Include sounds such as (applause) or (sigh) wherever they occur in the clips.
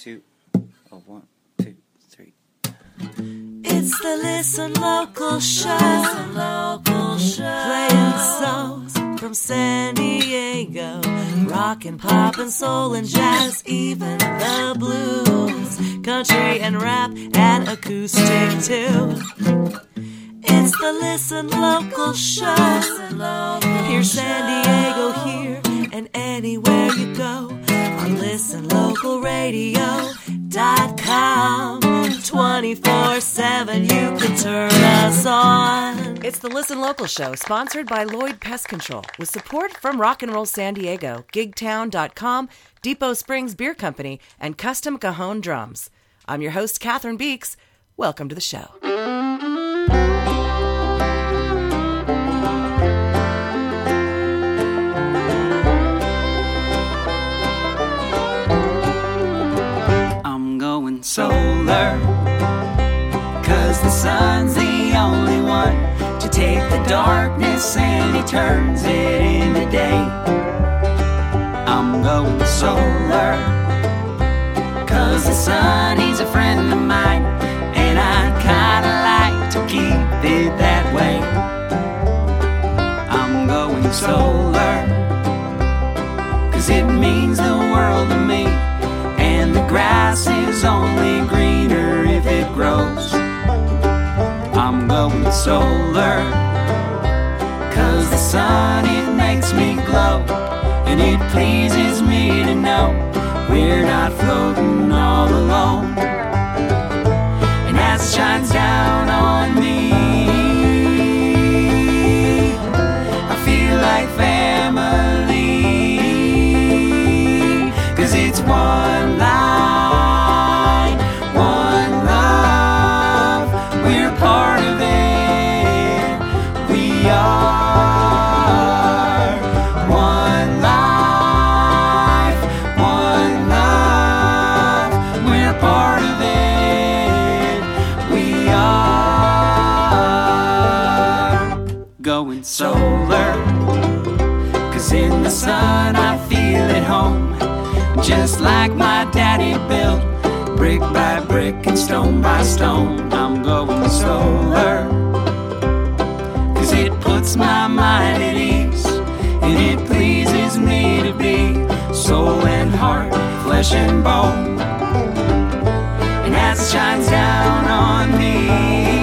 two, a one, two, three. It's the Listen Local Show. Local Show. Playing songs from San Diego. Rock and pop and soul and jazz, even the blues. Country and rap and acoustic too. It's the Listen Local Show. Hear San Diego here and anywhere you go on listenlocalradio.com. 24 7, you can turn us on. It's the Listen Local Show, sponsored by Lloyd Pest Control, with support from Rock and Roll San Diego, Gigtown.com, Depot Springs Beer Company, and Custom Cajon Drums. I'm your host, Cathryn Beeks. Welcome to the show. Darkness and he turns it into day. I'm going solar. Cause the sun, he's a friend of mine. And I kinda like to keep it that way. I'm going solar. Cause it means the world to me. And the grass is only greener if it grows. I'm going solar. Sun, it makes me glow. And it pleases me to know we're not floating all alone. And as it shines down on me, I feel like family. Cause it's one Just like my daddy built, brick by brick and stone by stone. I'm going solar. Cause it puts my mind at ease. And it pleases me to be soul and heart, flesh and bone. And it shines down on me,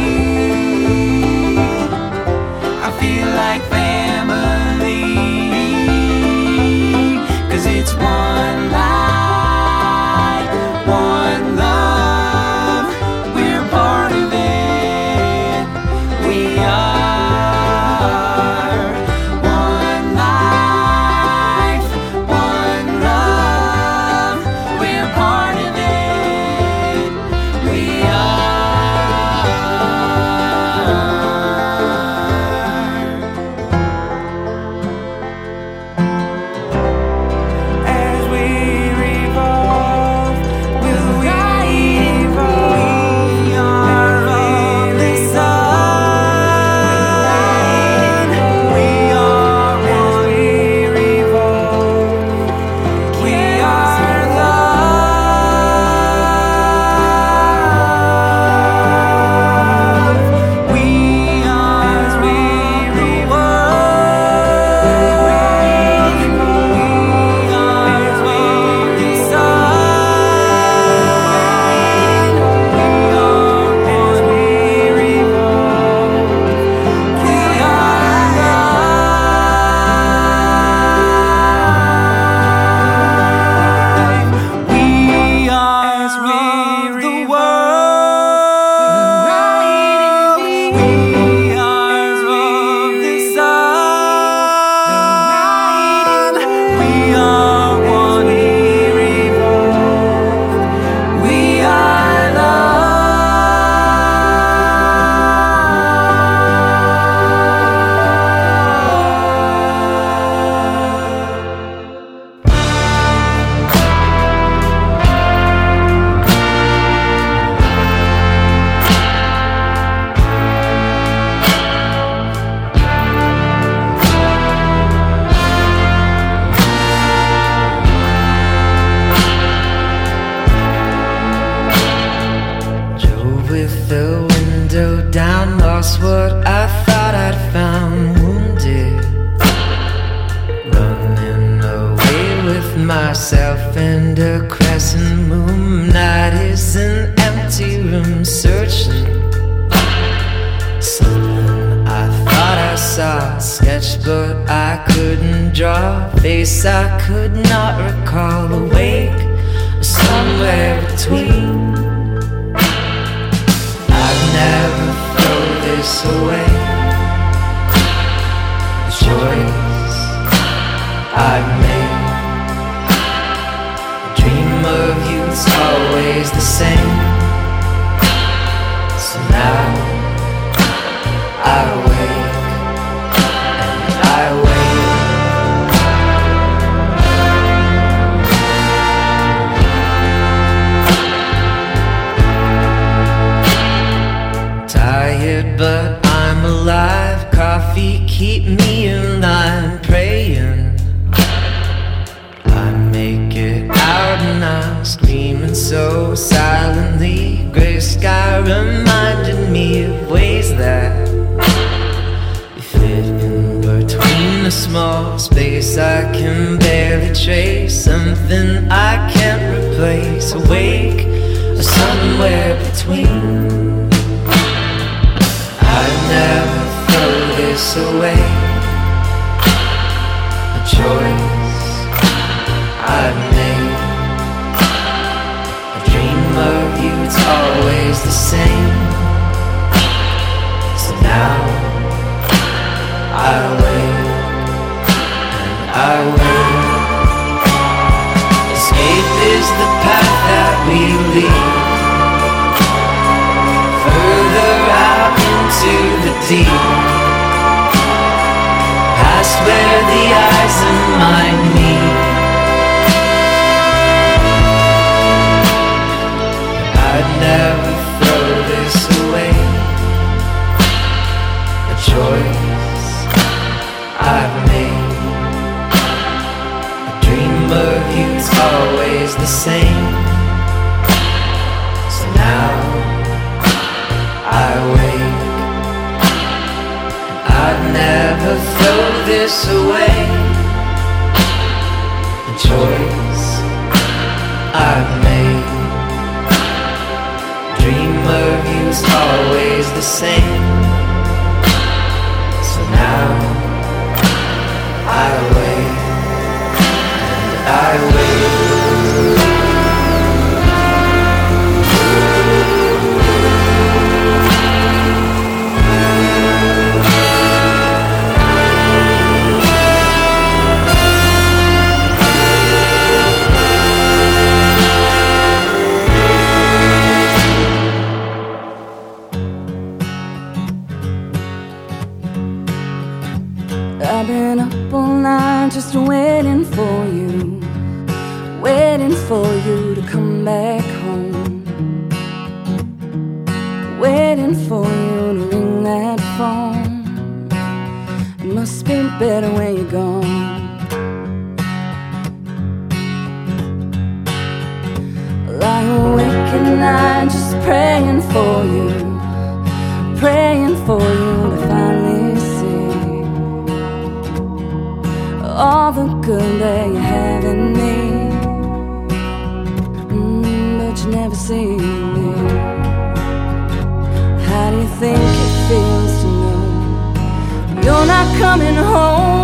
waiting for you to ring that phone. It must be better when you're gone. Lie awake at night, just praying for you, praying for you to finally see all the good that you have in me, mm, but you never see. coming home.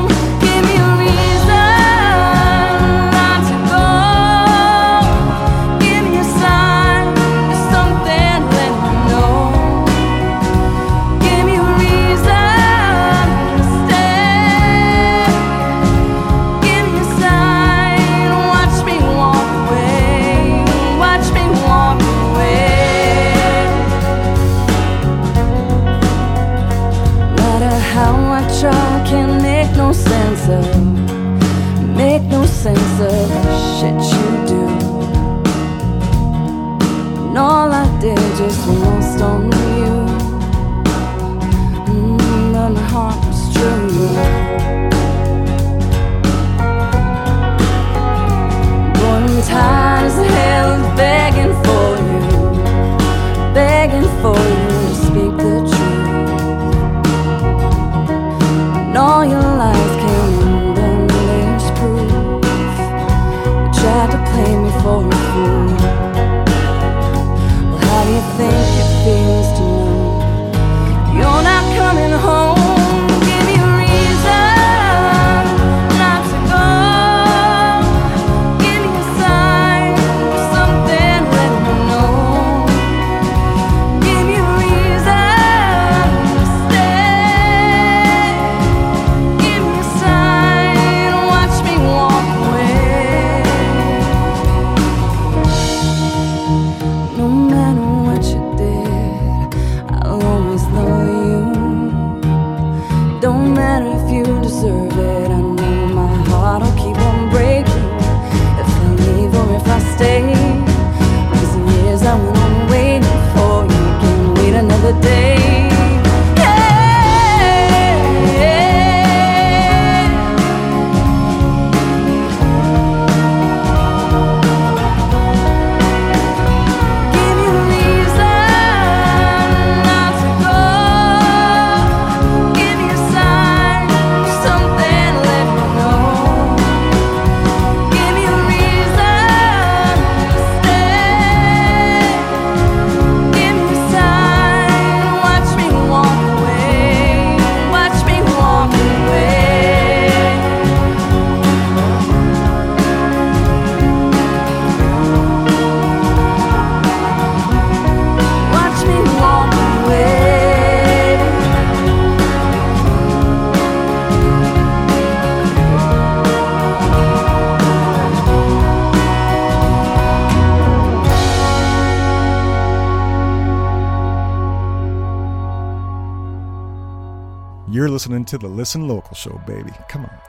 Listening to the Listen Local Show, baby. Come on.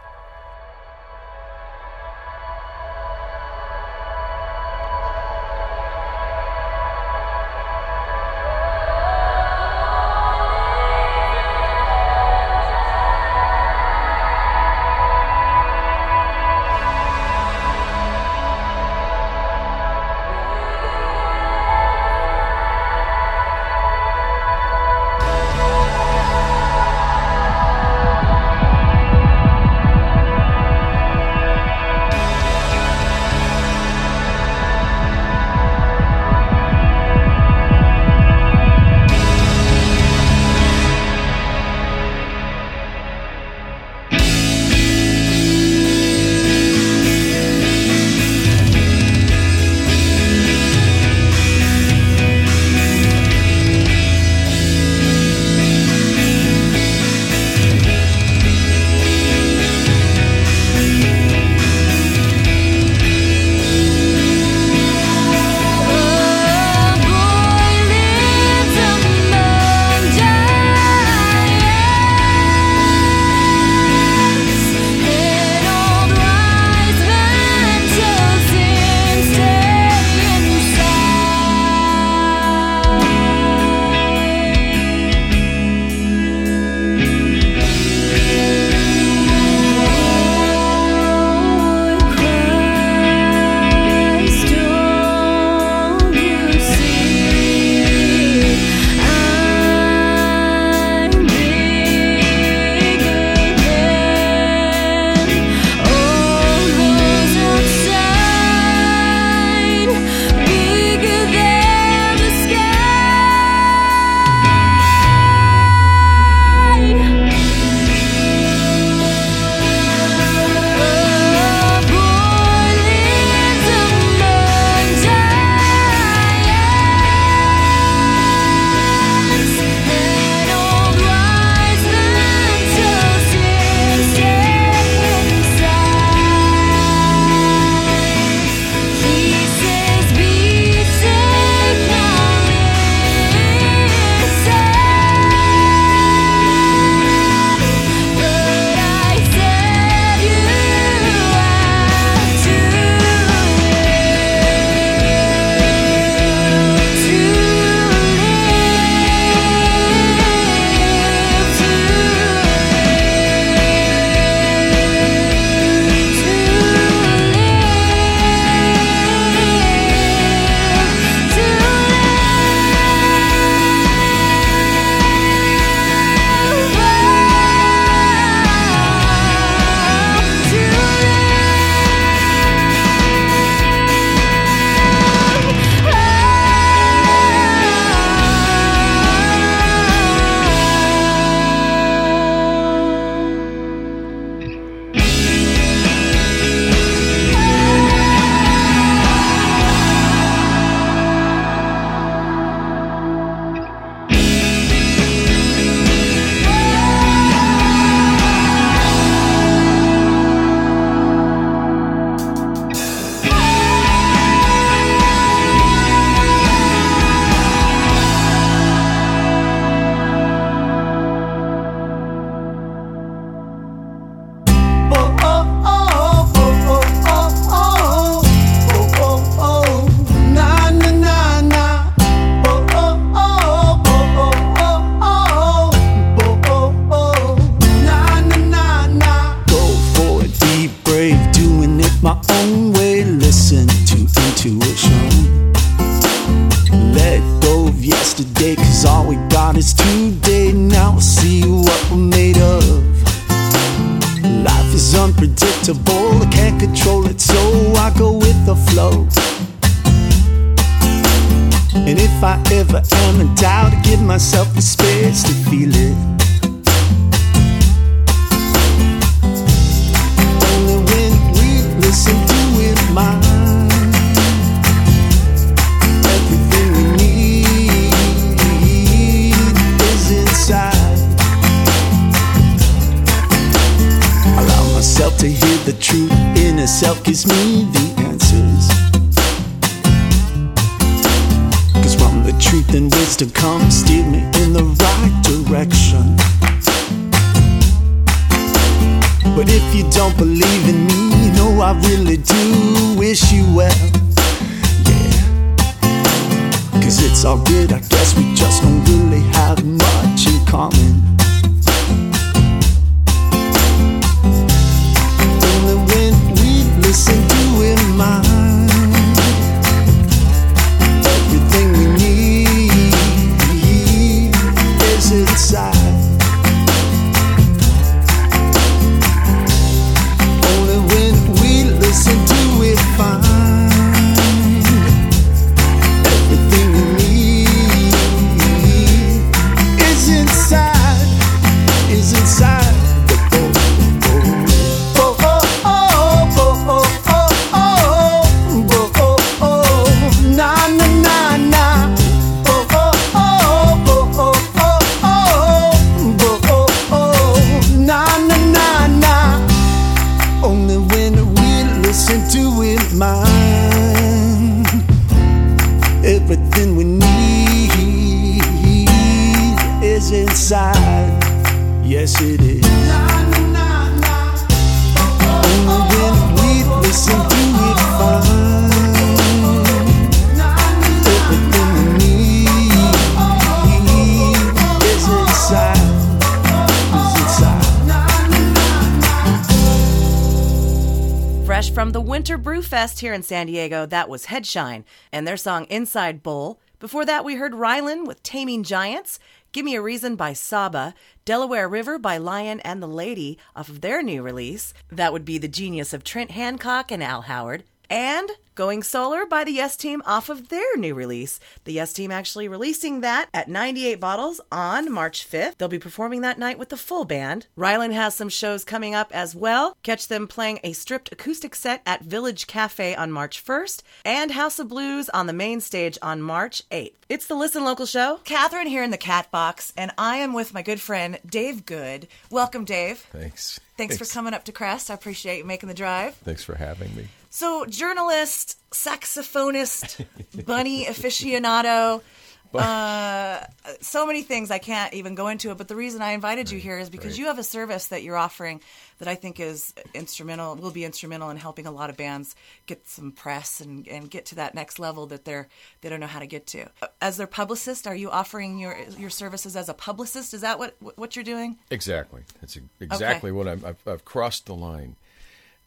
direction. But if you don't believe in me, you know I really do wish you well. Yeah. Cause it's all good, I guess we just don't Here in San Diego, that was Headshine and their song Inside Bowl. Before that, we heard Rylan with Taming Giants, Give Me a Reason by Saba, Delaware River by Lion and the Lady off of their new release. That would be The Genius of Trent Hancock and Al Howard. And Going Solar by the Yes Team off of their new release. The Yes Team actually releasing that at 98 Bottles on March 5th. They'll be performing that night with the full band. Ryland has some shows coming up as well. Catch them playing a stripped acoustic set at Village Cafe on March 1st and House of Blues on the main stage on March 8th. It's the Listen Local Show. Catherine here in the Cat Box, and I am with my good friend Dave Good. Welcome, Dave. Thanks. Thanks, for coming up to Crest. I appreciate you making the drive. Thanks for having me. So, journalist, saxophonist, bunny (laughs) aficionado, uh, so many things I can't even go into it. But the reason I invited you here is because right. you have a service that you're offering that I think is instrumental, will be instrumental in helping a lot of bands get some press and, and get to that next level that they're they don't know how to get to. As their publicist, are you offering your your services as a publicist? Is that what what you're doing? Exactly. That's exactly what I'm. I've, I've crossed the line.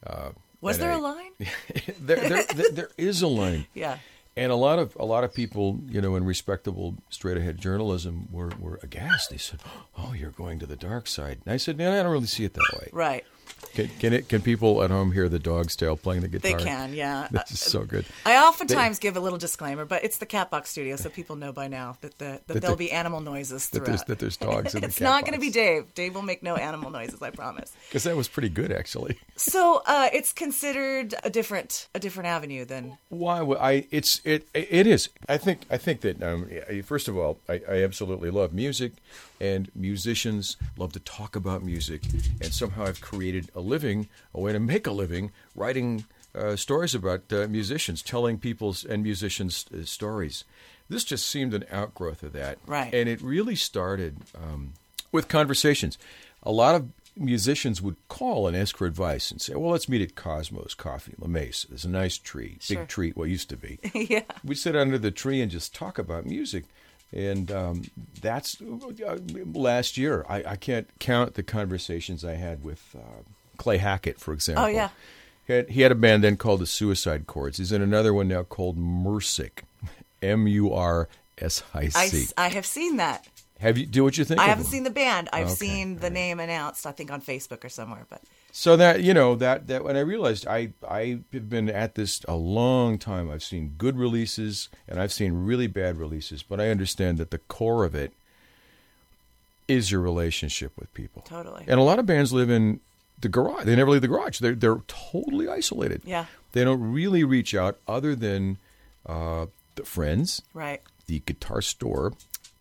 Uh, Was there I- a line? (laughs) there, there, there, there is a line. (laughs) Yeah. And a lot of a lot of people, you know, in respectable straight ahead journalism were, were aghast. They said, "Oh, you're going to the dark side." And I said, "No, I don't really see it that way." Right. Can, can it? Can people at home hear the dog's tail playing the guitar? They can, yeah. (laughs) This is so good. I oftentimes give a little disclaimer, but it's the Catbox Studio, so people know by now that the that, That there'll the- be animal noises that throughout. there's that there's dogs in (laughs) it's cat not going to be Dave. Dave will make no animal noises, I promise. (laughs) Because that was pretty good, actually. So uh, it's considered a different a different avenue than Why? would I? It's it. It is. I think. I think that. Um, first of all, I, I absolutely love music, and musicians love to talk about music. And somehow I've created a living, a way to make a living, writing uh, stories about uh, musicians, telling people's and musicians' uh, stories. This just seemed an outgrowth of that, Right. And it really started um, with conversations. A lot of musicians would call and ask for advice and say, "Well, let's meet at Cosmos Coffee, La Mesa. There's a nice tree, Sure. big tree. Well, used to be. (laughs) yeah. We'd sit under the tree and just talk about music." And um, that's uh, last year. I, I can't count the conversations I had with uh, Clay Hackett, for example. Oh, yeah. He had, he had a band then called the Suicide Chords. He's in another one now called Mursic, M U R S I C. I have seen that. Have you do what you think? I haven't them? seen the band. I've Okay, seen the name announced. I think on Facebook or somewhere. But So that you know that that when I realized I I have been at this a long time. I've seen good releases and I've seen really bad releases, but I understand that the core of it is your relationship with people. Totally. And a lot of bands live in the garage. They never leave the garage. They're they're totally isolated. Yeah. They don't really reach out other than uh, the friends, right. the guitar store,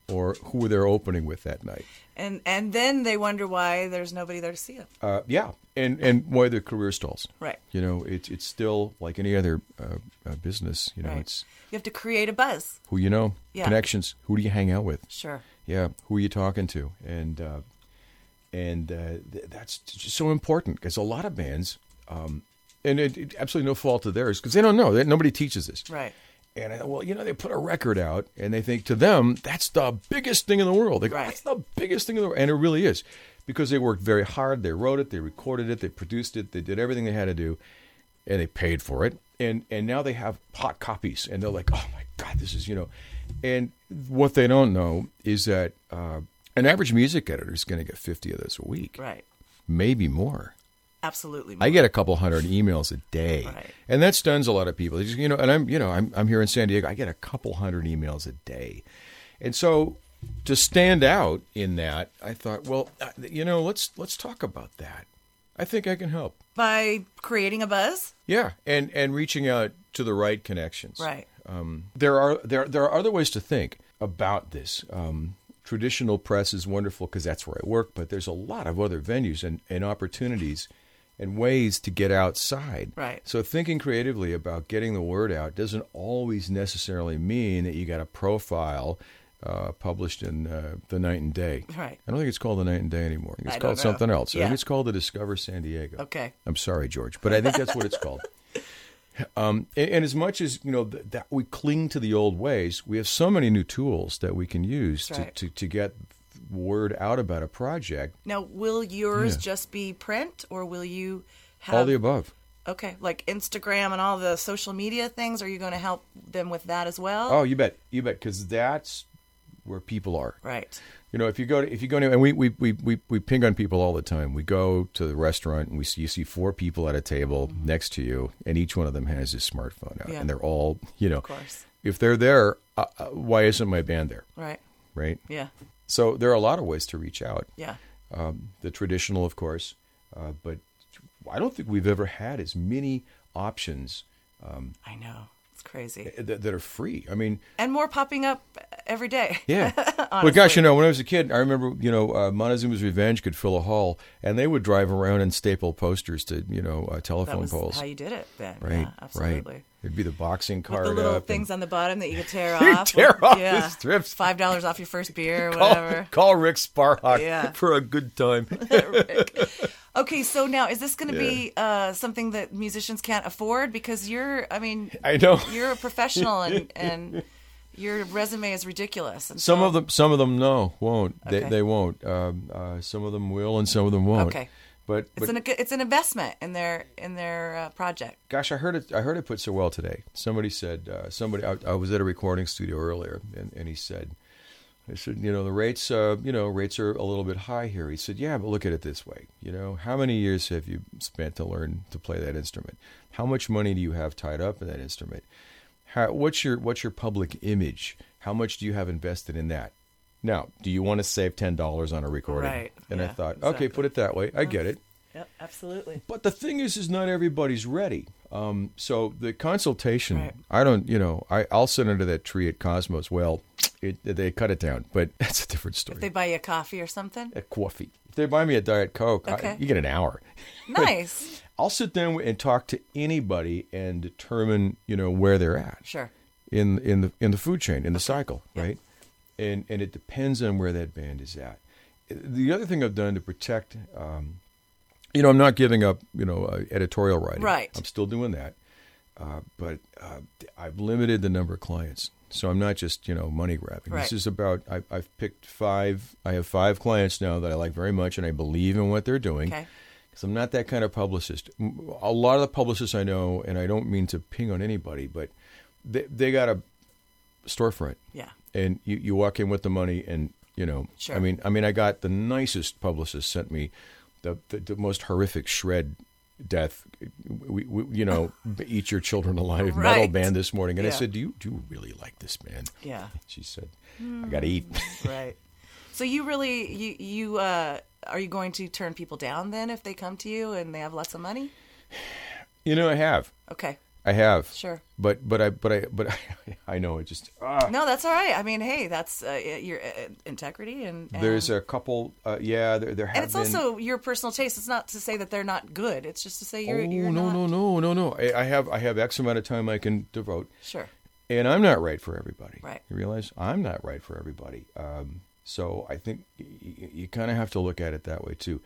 or who they're opening with that night. And and then they wonder why there's nobody there to see them. Uh, yeah, and and why their career stalls. Right. You know, it's it's still like any other uh, uh, business. You know, Right. it's You have to create a buzz. who you know, Yeah. connections. Who do you hang out with? Sure. Yeah, who are you talking to? And uh, and uh, th- that's just so important because a lot of bands, um, and it, it- absolutely no fault of theirs because they don't know. They, nobody teaches this. Right. And I, well, you know, they put a record out, and they think to them that's the biggest thing in the world. They go, Right. "That's the biggest thing in the world," and it really is, because they worked very hard. They wrote it, they recorded it, they produced it, they did everything they had to do, and they paid for it. And and now they have hot copies, and they're like, "Oh my God, this is you know," and what they don't know is that uh, an average music editor is going to get fifty of those a week, Right. maybe more. Absolutely. I get a couple hundred emails a day, Right. and that stuns a lot of people. Just, You know, and I'm you know I'm I'm here in San Diego. I get a couple hundred emails a day, and so to stand out in that, I thought, well, uh, you know, let's let's talk about that. I think I can help. by creating a buzz. Yeah, and and reaching out to the right connections. Right. Um, there are there there are other ways to think about this. Um, traditional press is wonderful because that's where I work, but there's a lot of other venues and, and opportunities and ways to get outside. Right. So thinking creatively about getting the word out doesn't always necessarily mean that you got a profile uh, published in uh, the Night and Day. Right. I don't think it's called the Night and Day anymore. I it's I called know. something else. I Yeah. think it's called the Discover San Diego. Okay. I'm sorry, George, but I think that's what it's called. (laughs) Um, and, and as much as you know th- that we cling to the old ways, we have so many new tools that we can use right. to, to, to get word out about a project. Now, will yours Yeah. just be print, or will you have all the above. okay, like Instagram and all the social media things? Are you going to help them with that as well? Oh, you bet, you bet, because that's where people are. right. You know, if you go to if you go to and we we, we, we we ping on people all the time. We go to the restaurant and we see you see four people at a table next to you, and each one of them has his smartphone out, Mm-hmm. Yeah. and they're all you know. Of course. If they're there, uh, uh, why isn't my band there? Right. Right. Yeah. So there are a lot of ways to reach out. Yeah. Um, the traditional, of course, uh, but I don't think we've ever had as many options I know. It's crazy. that, that are free. I mean, And more popping up every day. yeah. (laughs) well, gosh, you know, when I was a kid, I remember, you know, uh, Montezuma's Revenge could fill a hall, and they would drive around and staple posters to, you know, uh, that telephone was poles. how you did it then. right, Yeah, absolutely. right. It'd be the boxing With card the little things on the bottom that you could tear (laughs) off. tear off the yeah. strips. Five dollars off your first beer or (laughs) call, whatever. call Rick Sparhawk Yeah. (laughs) for a good time. Okay, so now is this going to be uh, something that musicians can't afford? Because you're, I mean, I know. you're a professional and and your resume is ridiculous. And Some so- of them, some of them, no, won't. They, they won't. Um, uh, some of them will, and some of them won't. Okay. But, It's but an it's an investment in their in their uh, project. gosh, I heard it. I heard it put so well today. Somebody said, uh, somebody. I, I was at a recording studio earlier, and, and he said, I said, you know, the rates, uh, you know, rates are a little bit high here. He said, yeah, but look at it this way. You know, how many years have you spent to learn to play that instrument? How much money do you have tied up in that instrument? How, what's your what's your public image? How much do you have invested in that? Now, do you want to save ten dollars on a recording? Right, And I thought, exactly. okay, put it that way. I get it. Yep, absolutely. But the thing is, is not everybody's ready. Um, so the consultation, Right. I don't, you know, I, I'll sit under that tree at Cosmos. Well, it, they cut it down, but (laughs) that's a different story. If they buy you a coffee or something, a coffee. If they buy me a diet coke, I- Okay. you get an hour. nice. (laughs) I'll sit down and talk to anybody and determine, you know, where they're at Sure. in in the in the food chain in the cycle, right? And and it depends on where that band is at. The other thing I've done to protect, um, you know, I'm not giving up, you know, uh, editorial writing. Right. I'm still doing that, uh, but uh, I've limited the number of clients, so I'm not just you know money grabbing. Right. This is about I, I've picked five. I have five clients now that I like very much, and I believe in what they're doing Okay. because I'm not that kind of publicist. A lot of the publicists I know, and I don't mean to ping on anybody, but they they got a storefront, Yeah. And you, you walk in with the money, and you know, Sure. I mean, I mean, I got the nicest publicist sent me the the, the most horrific shred death. We, we you know, (laughs) eat your children alive metal band this morning, and I said, do you do you really like this band? Yeah. She said, I got to eat. (laughs) Right. So you really you you uh are you going to turn people down then if they come to you and they have lots of money? you know, I have. Okay. I have. Sure. But but I but I but I, (laughs) I know it just ah. No, that's all right. I mean, hey, that's uh, your uh, integrity and, and There's a couple. Uh, yeah, there, there have and it's been. also your personal taste. It's not to say that they're not good. It's just to say you're oh you're no not no no no no! I, I have I have X amount of time I can devote, sure. and I'm not right for everybody. Right. You realize I'm not right for everybody. Um, So I think y- y- you kind of have to look at it that way too.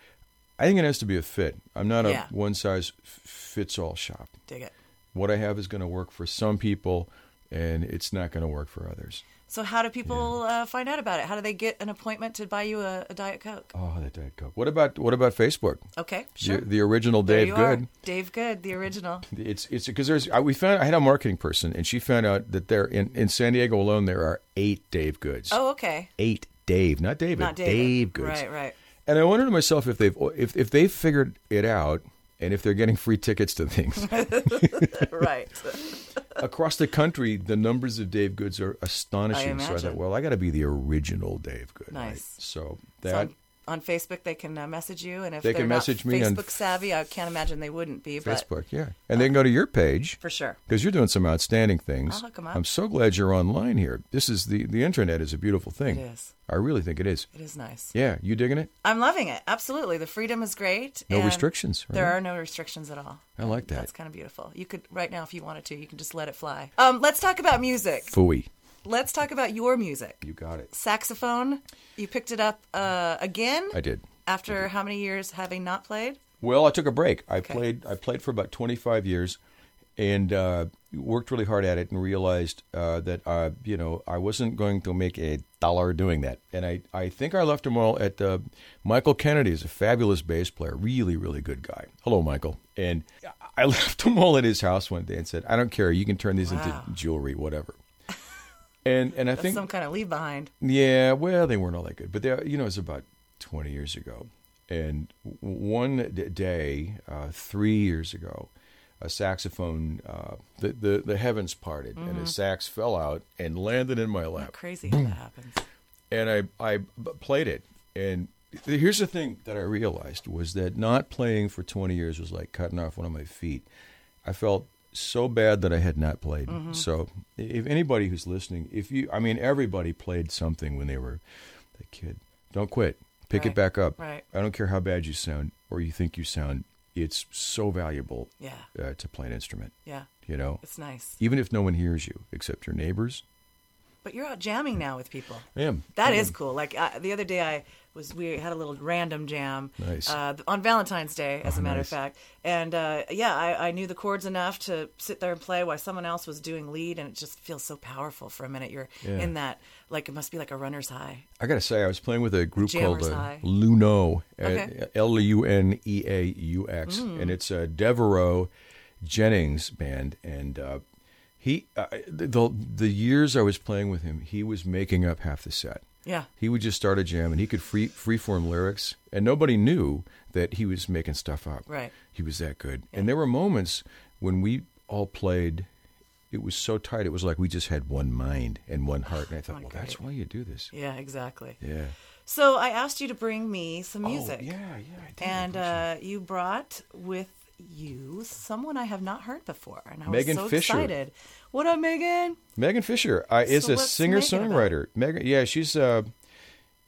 I think it has to be a fit. I'm not a one size fits all shop. Dig it. What I have is going to work for some people, and it's not going to work for others. So how do people uh, find out about it? How do they get an appointment to buy you a, a Diet Coke? Oh, that Diet Coke. What about what about Facebook? Okay, sure. The, the original Dave you are. Good. Dave Good, the original. (laughs) It's it's because there's I, we found I had a marketing person and she found out that there in, in San Diego alone there are eight Dave Goods. Oh, okay. Eight Dave, not David. Not David. Dave Goods. Right, right. And I wondered to myself if they've if if they've figured it out and if they're getting free tickets to things (laughs) right. (laughs) across the country, the numbers of Dave Goods are astonishing. so I thought, well, I got to be the original Dave Good. right? Nice. So So that on, on Facebook, they can uh, message you, and if They they're can not message me on Facebook savvy, I can't imagine they wouldn't be. But Facebook, yeah, and they can go to your page for sure. because you're doing some outstanding things. I'll hook 'em up. I'm so glad you're online here. This is the the internet is a beautiful thing. It is. I really think it is. It is nice. Yeah, you digging it? I'm loving it. Absolutely, the freedom is great. No restrictions, right? There are no restrictions at all. I like that. That's kind of beautiful. You could right now, if you wanted to, you can just let it fly. Um, let's talk about music. Fooey. Let's talk about your music. You got it. Saxophone. You picked it up uh, again I did. after how many years having not played? Well, I took a break. I Okay. played. I played for about 25 years, and uh, worked really hard at it, and realized uh, that uh, you know I wasn't going to make a dollar doing that. And I, I think I left them all at uh, Michael Kennedy is a fabulous bass player, really, really good guy. Hello, Michael. And I (laughs) left them all at his house one day and said, I don't care. You can turn these Wow. into jewelry, whatever. And and I That's think some kind of leave behind. yeah, well, they weren't all that good, but they, you know, it was about twenty years ago. And one d- day, uh, three years ago, a saxophone, uh, the, the the heavens parted, and a sax fell out and landed in my lap. Crazy how that happens. And I I played it, and here's the thing that I realized was that not playing for twenty years was like cutting off one of my feet. I felt so bad that I had not played. So if anybody who's listening, if you, I mean, everybody played something when they were a kid. Don't quit. Pick Right. it back up. Right. I don't care how bad you sound or you think you sound. It's so valuable Yeah. uh, to play an instrument. Yeah. You know, It's nice. even if no one hears you except your neighbors. But you're out jamming now with people. I am. That I is cool. Like I, the other day, I was we had a little random jam Nice. uh, on Valentine's Day, as Oh, a matter nice. of fact. And uh, yeah, I, I knew the chords enough to sit there and play while someone else was doing lead, and it just feels so powerful for a minute. You're Yeah. in that like it must be like a runner's high. I got to say, I was playing with a group called uh, Luneaux, Mm. L U N E A U X, and it's a Devereaux Jennings band. And uh, he, uh, the the years I was playing with him, he was making up half the set. Yeah. He would just start a jam, and he could free freeform lyrics, and nobody knew that he was making stuff up. Right. He was that good. And there were moments when we all played. It was so tight. It was like we just had one mind and one heart. And I thought, Oh, well, great. that's why you do this. Yeah, exactly. Yeah. So I asked you to bring me some music. Oh, yeah, yeah. I did. And uh, you brought with you someone I have not heard before, and I was so Fisher. excited. What up, Megan? Megan Fisher uh, is So a singer songwriter. Megan, yeah, she's uh,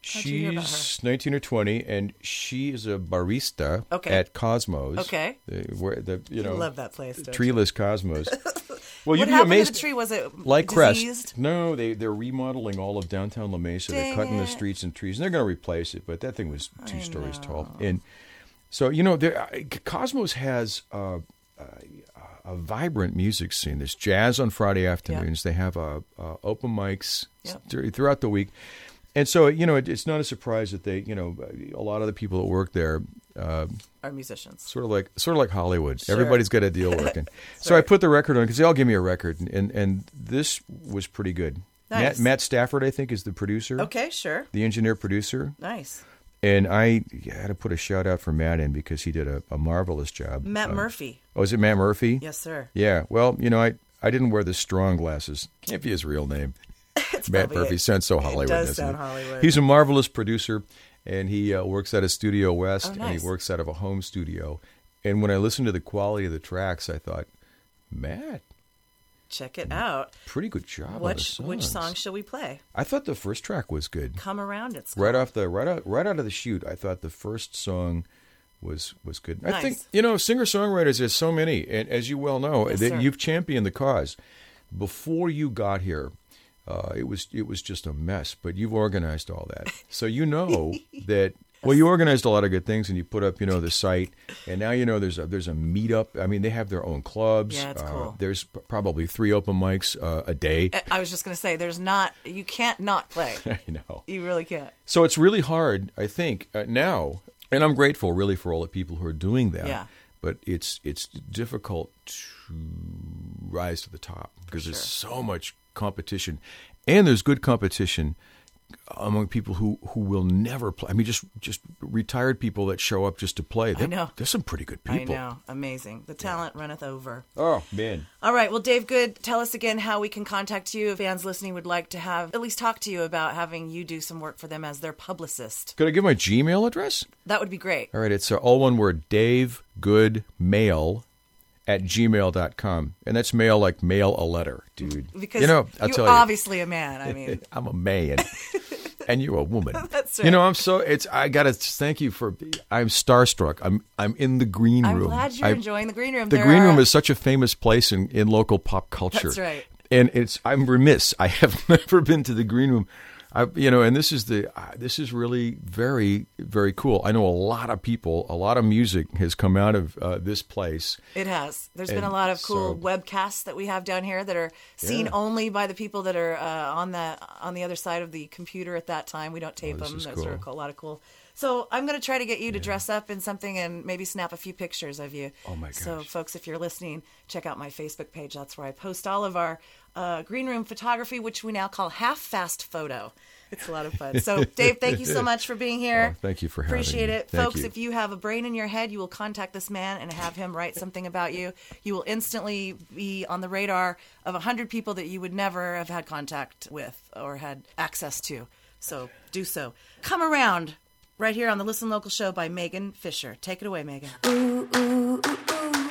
How'd you hear about she's nineteen or twenty, and she is a barista Okay. at Cosmos. Okay. the, where the you know love that place. don't you? treeless Cosmos. (laughs) well, you'd be happened amazed. to the tree? Was it like diseased? Crest. No, they they're remodeling all of downtown La Mesa. they're Dang cutting the streets and trees, and they're going to replace it. But that thing was two I stories tall. And so you know, there, Cosmos has uh, uh, a vibrant music scene. There's jazz on Friday afternoons. They have uh, uh, open mics throughout the week. And so, you know, it, it's not a surprise that they, you know, a lot of the people that work there, uh, Are musicians? sort of like sort of like Hollywood. Sure. Everybody's got a deal (laughs) working. so I put the record on because they all give me a record, and, and and this was pretty good. Nice. Matt, Matt Stafford, I think, is the producer, Okay, sure. the engineer producer, Nice. And I had to put a shout out for Matt in because he did a, a marvelous job. Matt Uh, Murphy. Oh, is it Matt Murphy? Yes, sir. Yeah. Well, you know, I I didn't wear the strong glasses. Can't be his real name. (laughs) Matt Murphy it. sounds so It Hollywood. does doesn't sound it? Hollywood. He's a marvelous producer, and he uh, works out of Studio West, Oh, and he works out of a home studio. And when I listened to the quality of the tracks, I thought, Matt, Check it out. pretty good job. Which which song shall we play? I thought the first track was good. Come around. It's Right called. off the right out right out of the chute, I thought the first song was was good. I think you know singer songwriters. There's so many, and as you well know, Yes, that you've championed the cause. Before you got here, Uh, it was it was just a mess, but you've organized all that, (laughs) so you know that. Well, you organized a lot of good things, and you put up, you know, the site, and now you know there's a there's a meetup. I mean, they have their own clubs. Yeah, it's Uh, cool. There's p- probably three open mics uh, a day. I- I was just going to say, there's not, you can't not play. (laughs) I know. You really can't. So it's really hard, I think, uh, now, and I'm grateful really for all the people who are doing that. Yeah. But it's it's difficult to rise to the top because there's so much competition, and there's good competition among people who, who will never play. I mean, just just retired people that show up just to play. They're- know. There's some pretty good people. I know. Amazing. The talent runneth over. Oh man. All right. Well, Dave Good, tell us again how we can contact you if fans listening would like to have, at least talk to you about having you do some work for them as their publicist. Could I give my Gmail address? That would be great. All right, it's uh, all one word, Dave Good Mail at gmail.com. And that's mail like mail a letter, dude. Because you know, I'll you're tell you. obviously a man. I mean, (laughs) I'm a man. (laughs) and you're a woman. (laughs) That's right. You know, I'm so it's I gotta thank you for I'm starstruck. I'm I'm in the green room. I'm glad you're I- enjoying the green room. The There green are- room is such a famous place in, in local pop culture. That's right. And it's I'm remiss. I have never been to the green room. I, you know, and this is the uh, this is really very very cool. I know a lot of people, a lot of music has come out of uh, this place. It has. There's been a lot of cool so- webcasts that we have down here that are seen Yeah. only by the people that are uh, on the on the other side of the computer at that time. We don't tape Oh, them. That's cool. sort of a lot of cool. So I'm going to try to get you to dress up in something and maybe snap a few pictures of you. Oh, my So folks, if you're listening, check out my Facebook page. That's where I post all of our uh, green room photography, which we now call half fast photo. It's a lot of fun. So, Dave, thank you so (laughs) much for being here. Oh, thank you for having me. Appreciate me. it. Thank Folks, you. if you have a brain in your head, you will contact this man and have him write something about you. You will instantly be on the radar of 100 people that you would never have had contact with or had access to. So do so. Come around right here on the Listen Local show by Megan Fisher. Take it away, Megan. Sun,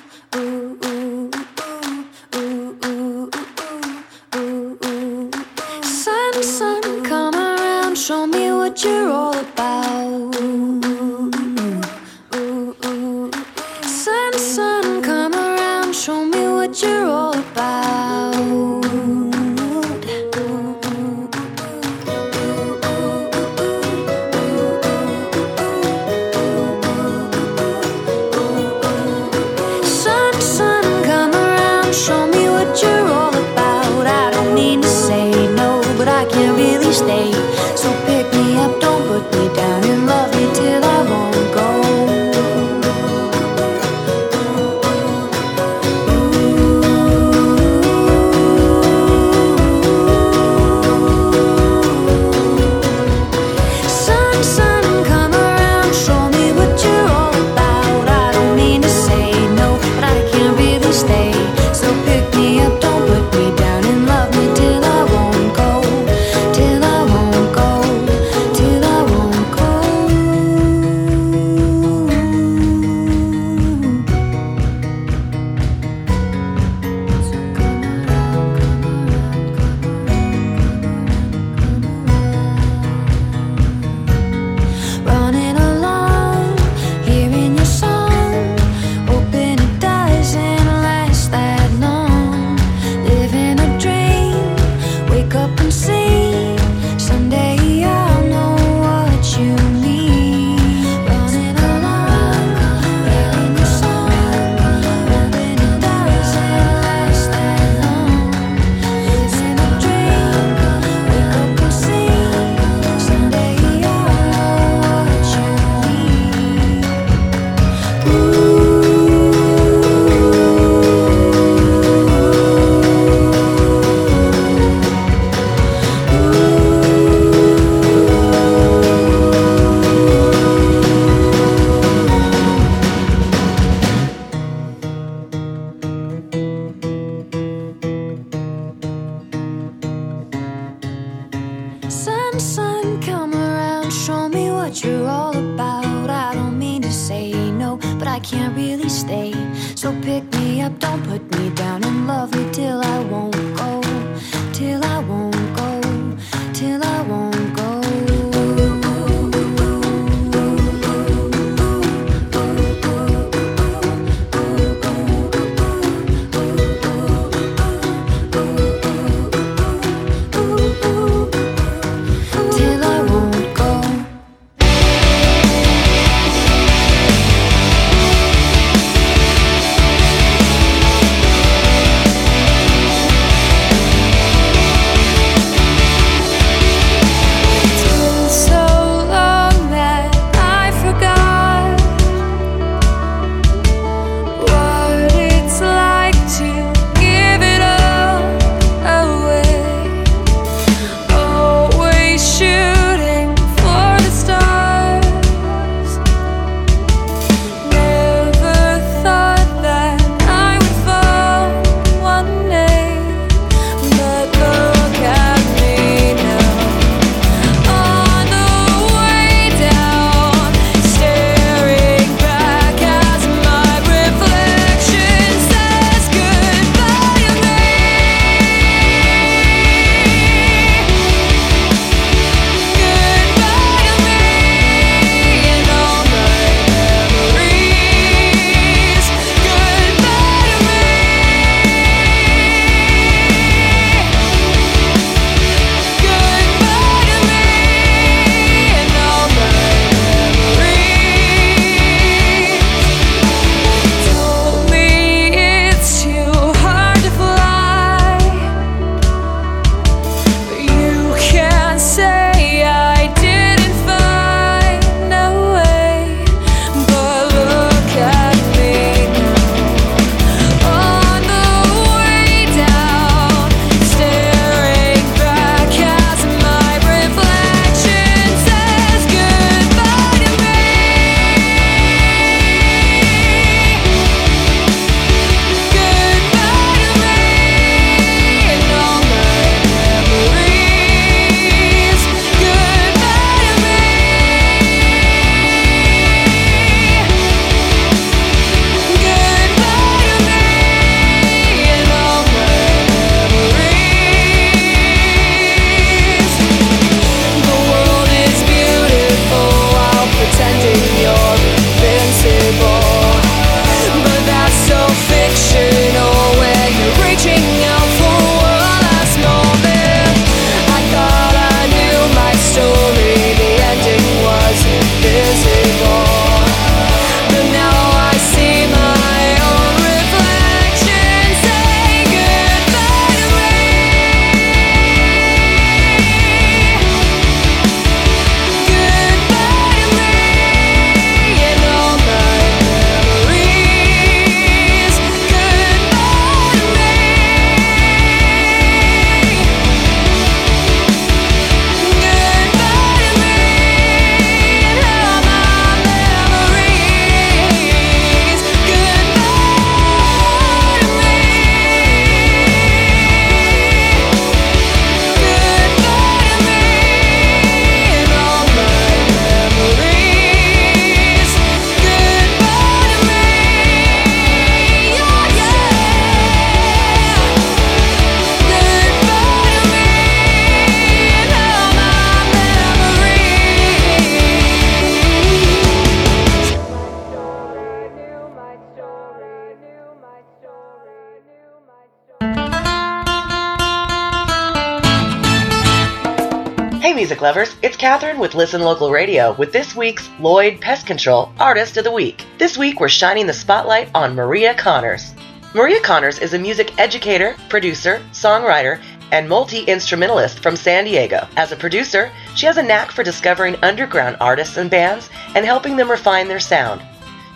with Listen Local Radio with this week's Lloyd Pest Control Artist of the Week. This week, we're shining the spotlight on Maria Connors. Maria Connors is a music educator, producer, songwriter, and multi instrumentalist from San Diego. As a producer, she has a knack for discovering underground artists and bands and helping them refine their sound.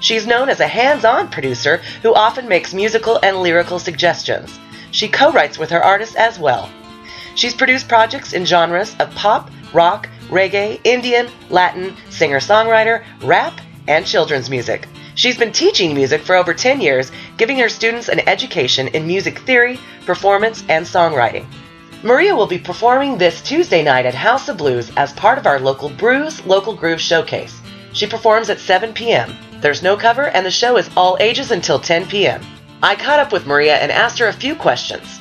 She's known as a hands on producer who often makes musical and lyrical suggestions. She co writes with her artists as well. She's produced projects in genres of pop, rock, reggae, Indian, Latin, singer songwriter, rap, and children's music. She's been teaching music for over 10 years, giving her students an education in music theory, performance, and songwriting. Maria will be performing this Tuesday night at House of Blues as part of our local Brews Local Groove Showcase. She performs at 7 p.m. There's no cover, and the show is all ages until 10 p.m. I caught up with Maria and asked her a few questions.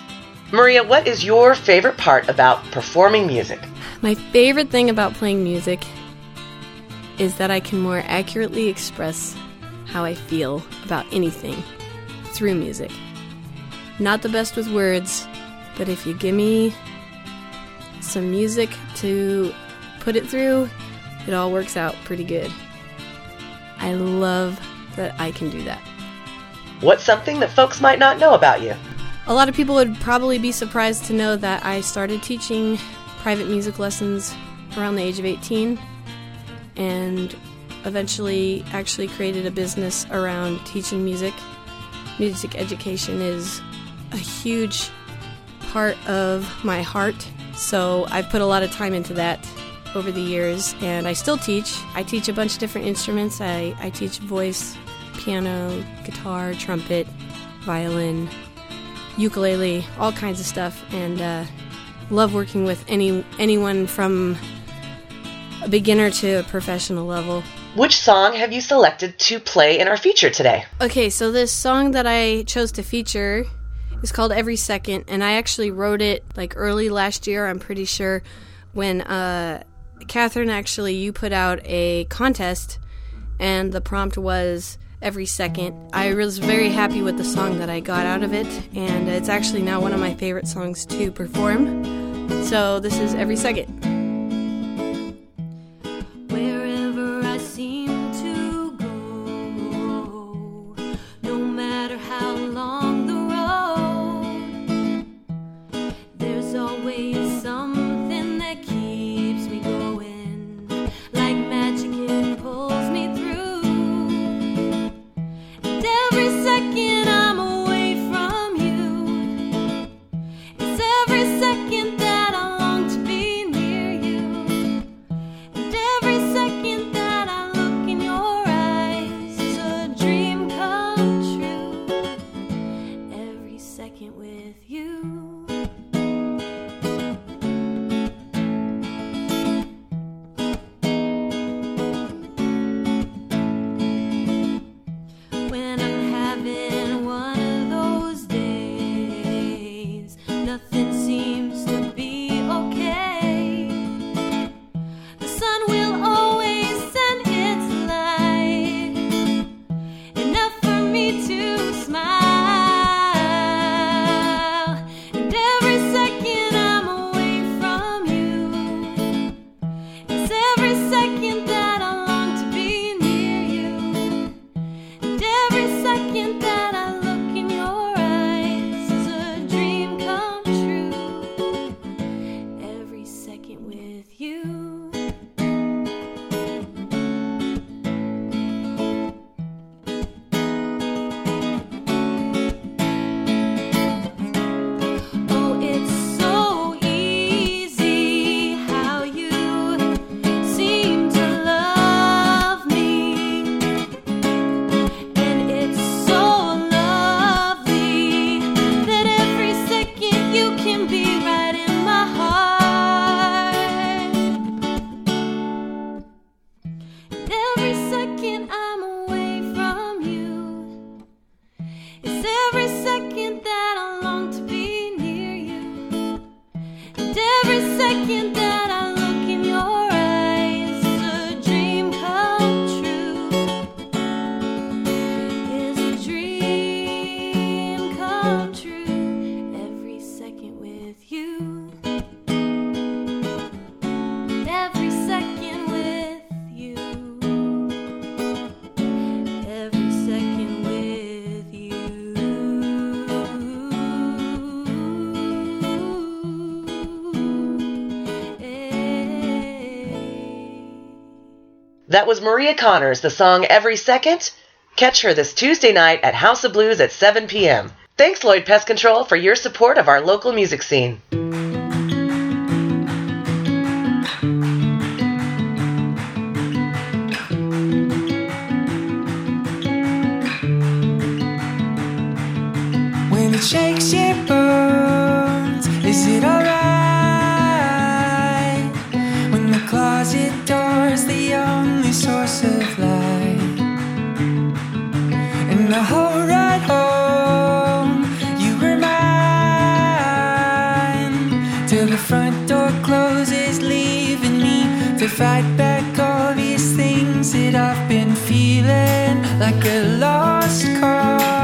Maria, what is your favorite part about performing music? My favorite thing about playing music is that I can more accurately express how I feel about anything through music. Not the best with words, but if you give me some music to put it through, it all works out pretty good. I love that I can do that. What's something that folks might not know about you? A lot of people would probably be surprised to know that I started teaching private music lessons around the age of 18 and eventually actually created a business around teaching music. Music education is a huge part of my heart, so I've put a lot of time into that over the years, and I still teach. I teach a bunch of different instruments. I, I teach voice, piano, guitar, trumpet, violin, ukulele, all kinds of stuff, and uh, love working with any anyone from a beginner to a professional level. Which song have you selected to play in our feature today? Okay, so this song that I chose to feature is called Every Second, and I actually wrote it like early last year, I'm pretty sure, when uh, Cathryn actually you put out a contest, and the prompt was Every Second. I was very happy with the song that I got out of it, and it's actually now one of my favorite songs to perform. So this is Every Second. That was Maria Connors, the song Every Second. Catch her this Tuesday night at House of Blues at 7 p.m. Thanks, Lloyd Pest Control, for your support of our local music scene. When it shakes, it. The whole ride home. You were mine till the front door closes, leaving me to fight back all these things that I've been feeling like a lost cause.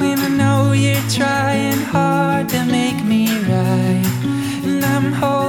When I know you're trying hard to make me right, and I'm holding.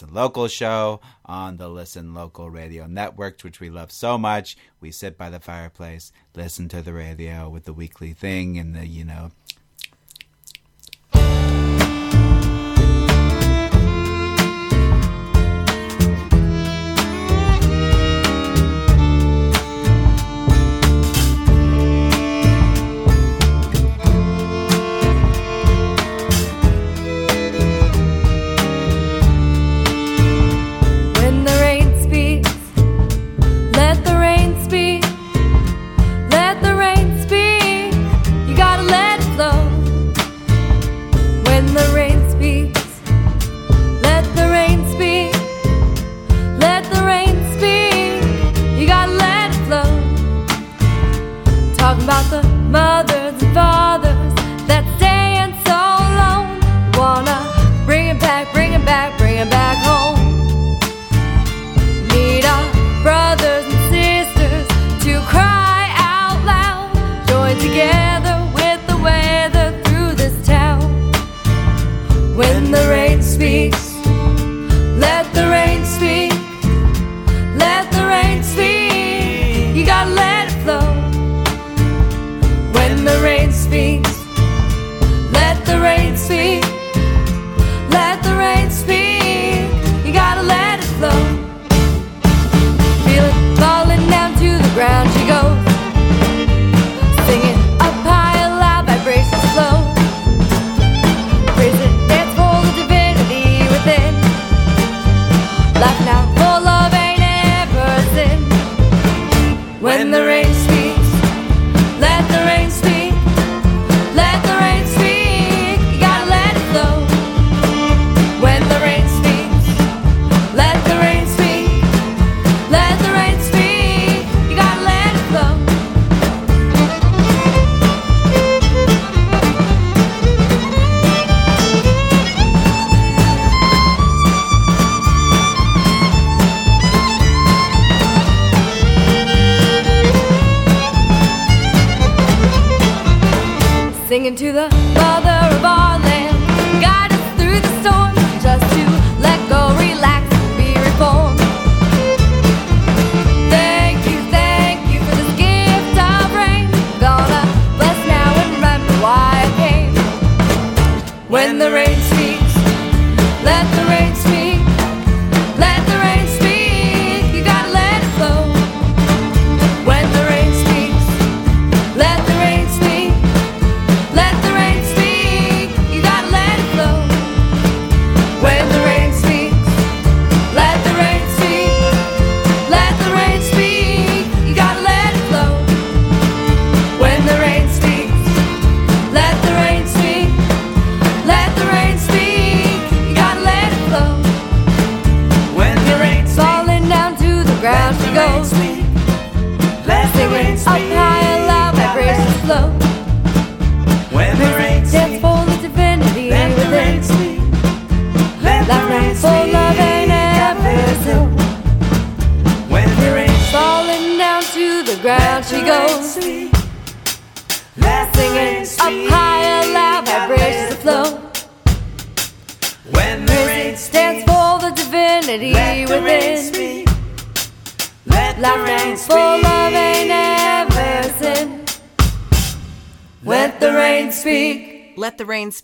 Listen Local show on the Listen Local Radio Network, which we love so much. We sit by the fireplace, listen to the radio with the weekly thing and the, you know,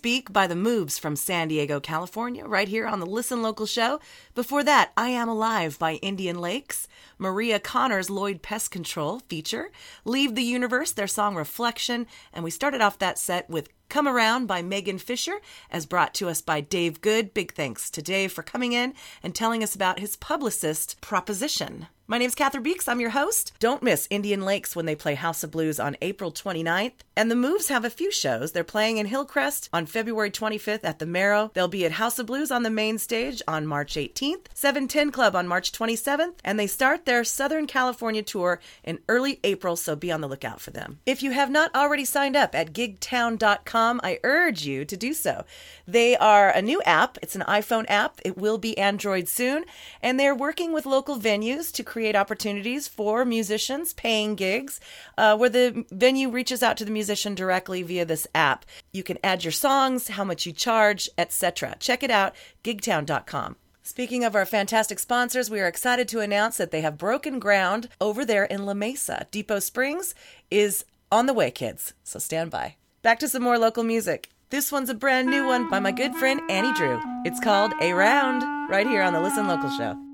Speak by The Moves from San Diego, California, right here on the Listen Local show. Before that, I Am Alive by Indian Lakes, Maria Connor's Lloyd Pest Control feature, Leave the Universe, their song Reflection, and we started off that set with Come Around by Megan Fisher, as brought to us by Dave Good. Big thanks to Dave for coming in and telling us about his publicist proposition. My name's Cathryn Beeks. I'm your host. Don't miss Indian Lakes when they play House of Blues on April 29th. And the Moves have a few shows. They're playing in Hillcrest on February 25th at the Marrow. They'll be at House of Blues on the main stage on March 18th, 710 Club on March 27th, and they start their Southern California tour in early April, so be on the lookout for them. If you have not already signed up at gigtown.com, I urge you to do so. They are a new app. It's an iPhone app. It will be Android soon, and they're working with local venues to create opportunities for musicians paying gigs uh, where the venue reaches out to the musician directly via this app. You can add your songs, how much you charge, etc. Check it out, gigtown.com. Speaking of our fantastic sponsors, we are excited to announce that they have broken ground over there in La Mesa. Depot Springs is on the way, kids, so stand by. Back to some more local music. This one's a brand new one by my good friend Annie Drew. It's called A Round, right here on the Listen Local Show.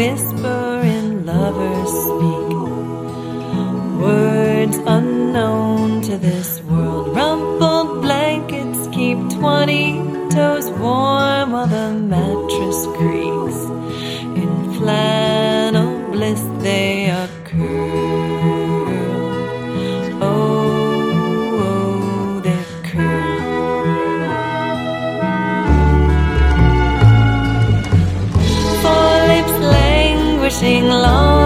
Whisper in lovers speak. Words unknown to this world. Rumpled blankets keep twenty toes warm while the mattress creaks. In flannel bliss they languishing long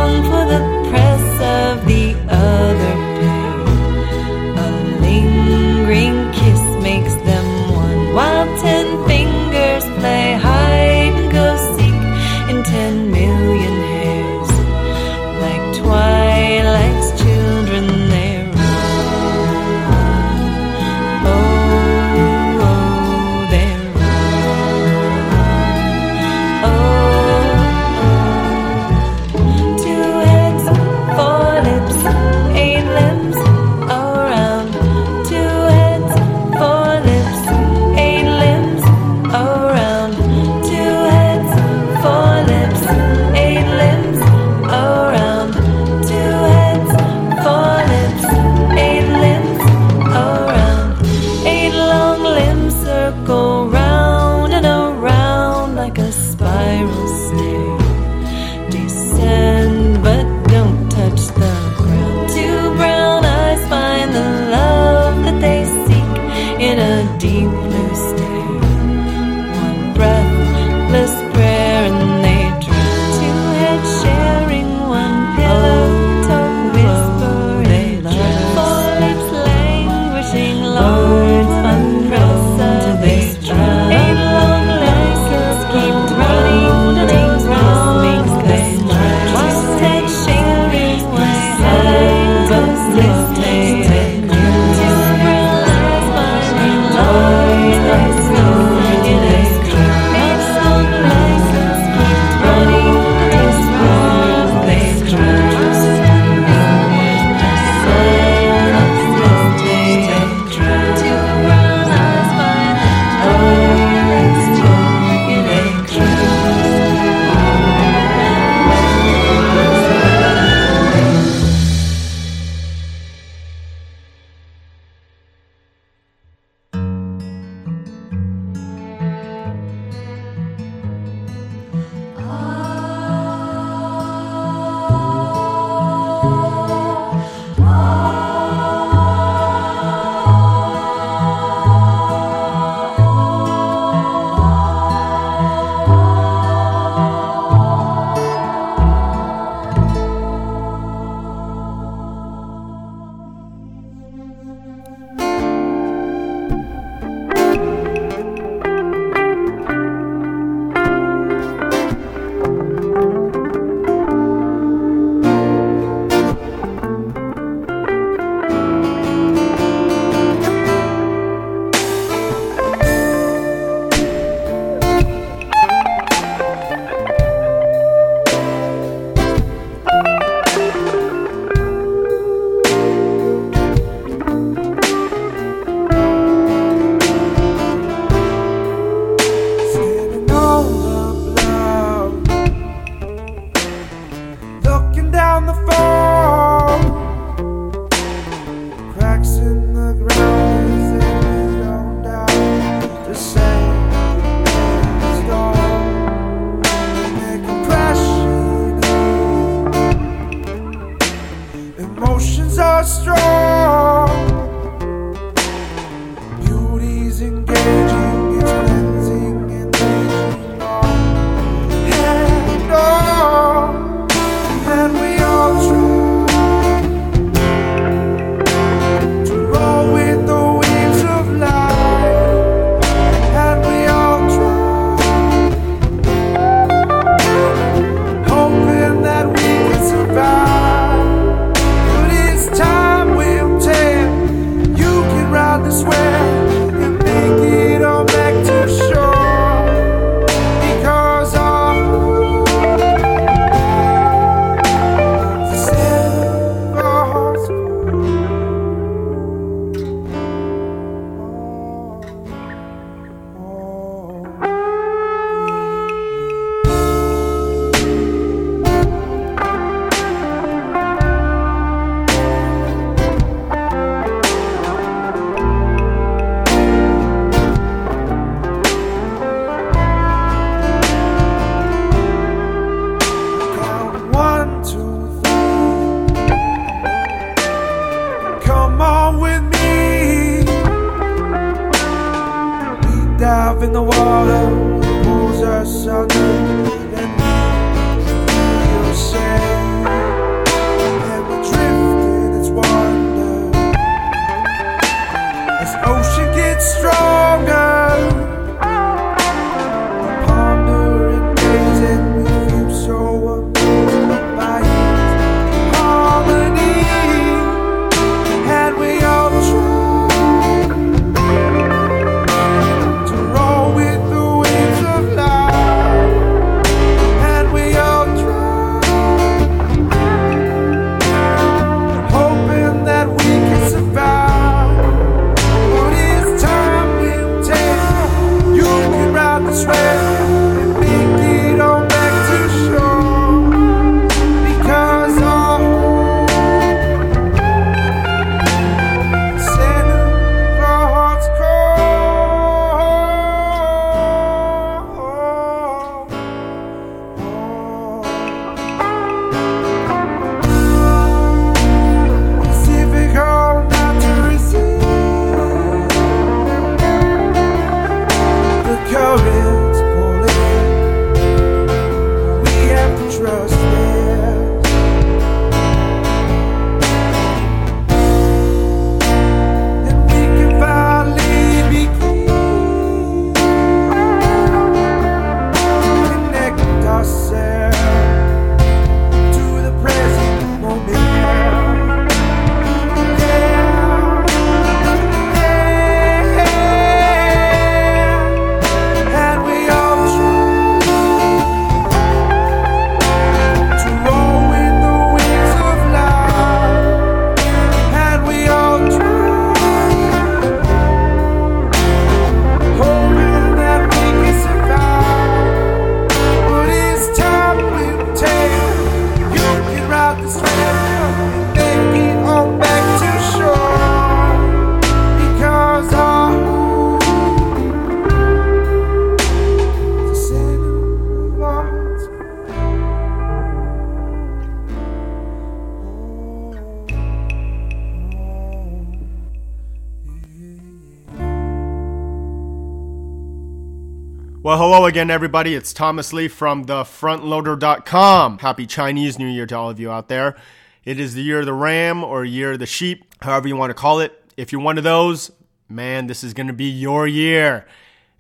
again, everybody. It's Thomas Lee from thefrontloader.com. Happy Chinese New Year to all of you out there. It is the year of the ram or year of the sheep, however you want to call it. If you're one of those, man, this is going to be your year.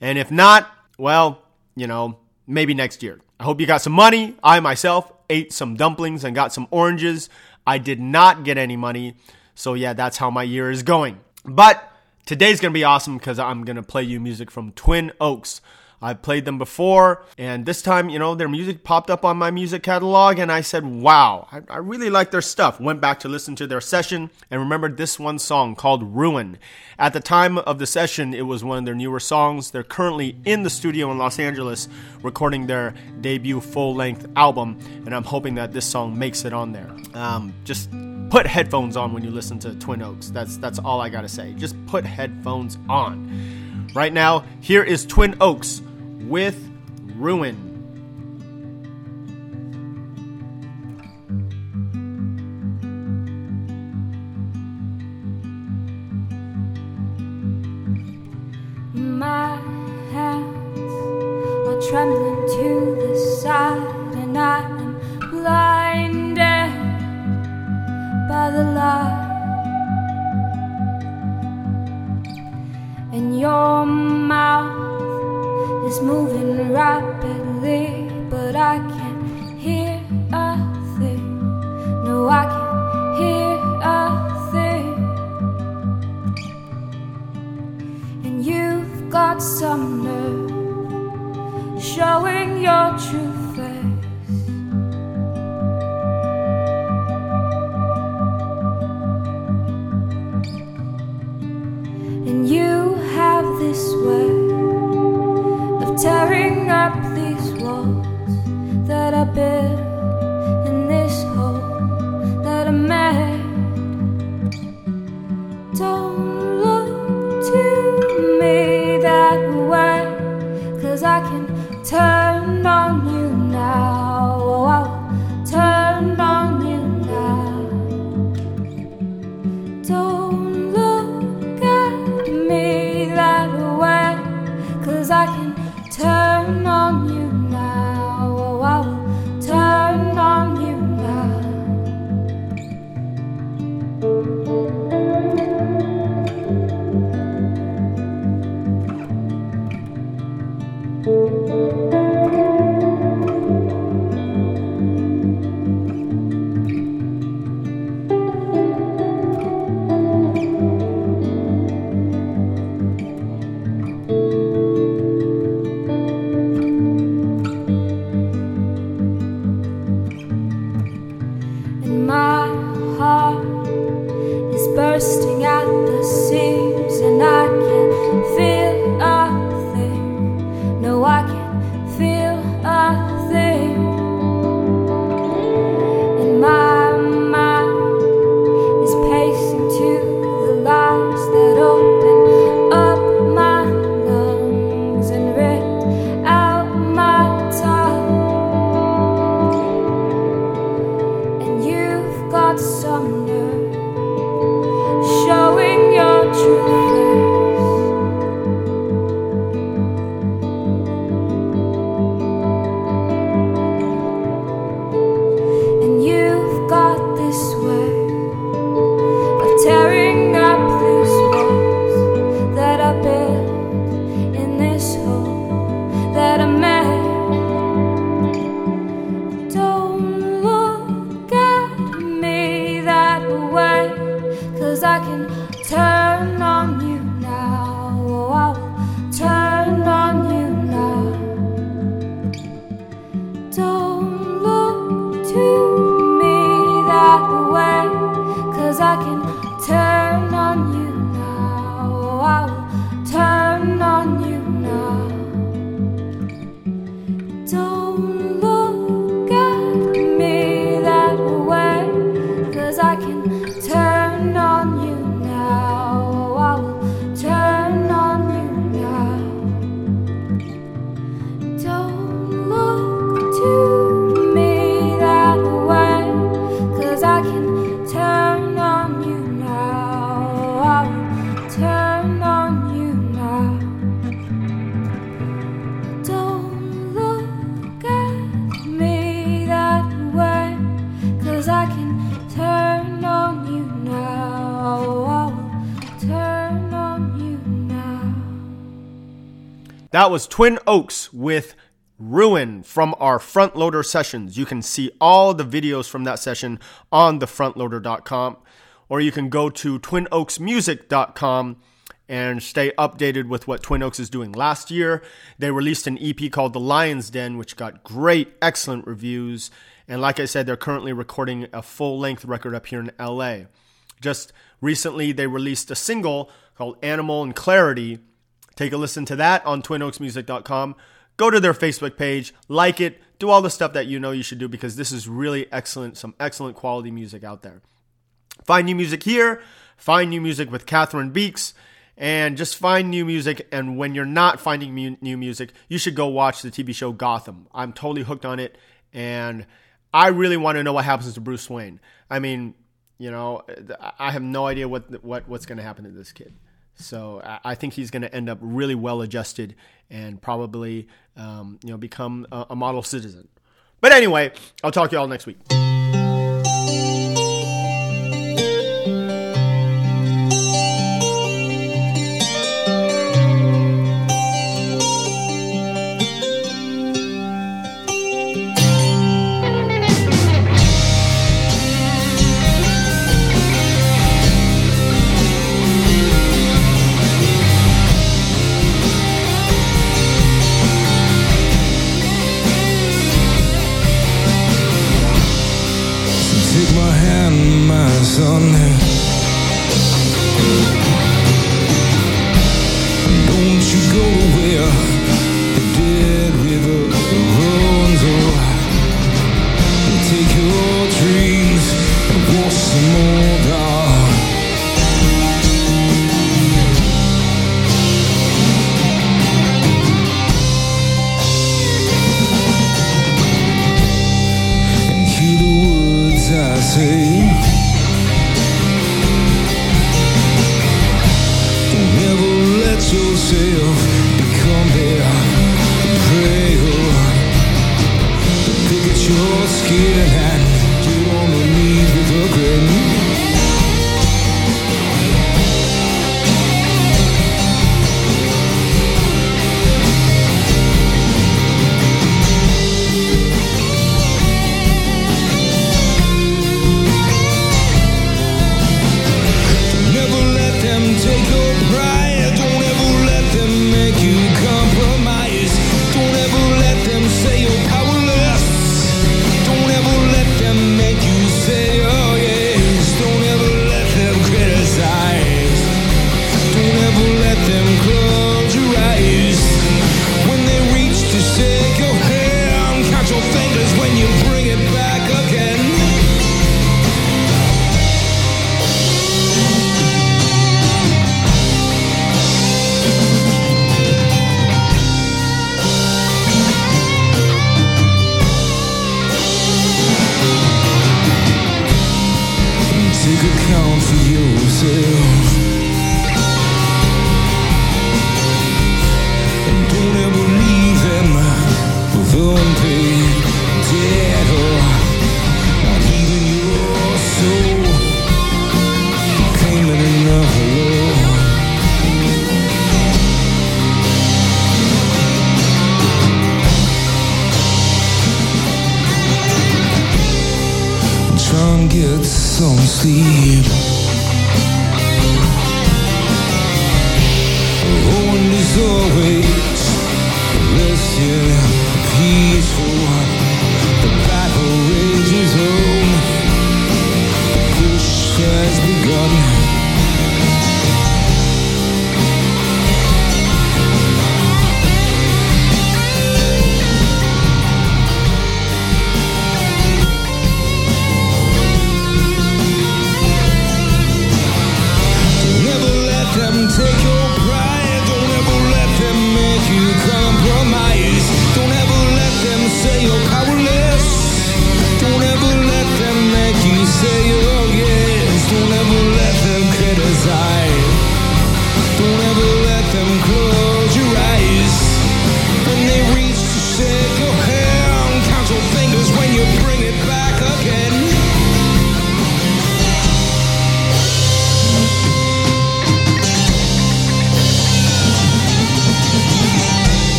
And if not, well, you know, maybe next year. I hope you got some money. I myself ate some dumplings and got some oranges. I did not get any money. So, yeah, that's how my year is going. But today's going to be awesome because I'm going to play you music from Twin Oaks. I've played them before, and this time, you know, their music popped up on my music catalog, and I said, wow, I, I really like their stuff. Went back to listen to their session and remembered this one song called Ruin. At the time of the session, it was one of their newer songs. They're currently in the studio in Los Angeles recording their debut full length album, and I'm hoping that this song makes it on there. Um, just put headphones on when you listen to Twin Oaks. That's that's all I gotta say. Just put headphones on. Right now, here is Twin Oaks with Ruin. That was Twin Oaks with Ruin from our front loader sessions. You can see all the videos from that session on thefrontloader.com or you can go to twinoaksmusic.com and stay updated with what Twin Oaks is doing. Last year, they released an EP called The Lion's Den, which got great, excellent reviews. And like I said, they're currently recording a full length record up here in LA. Just recently, they released a single called Animal and Clarity. Take a listen to that on twinoaksmusic.com. Go to their Facebook page, like it, do all the stuff that you know you should do because this is really excellent, some excellent quality music out there. Find new music here, find new music with Cathryn Beeks, and just find new music. And when you're not finding mu- new music, you should go watch the TV show Gotham. I'm totally hooked on it, and I really want to know what happens to Bruce Wayne. I mean, you know, I have no idea what what what's going to happen to this kid. So I- think he's going to end up really well adjusted and probably, um, you know, become a, a model citizen. But anyway, I'll talk to you all next week.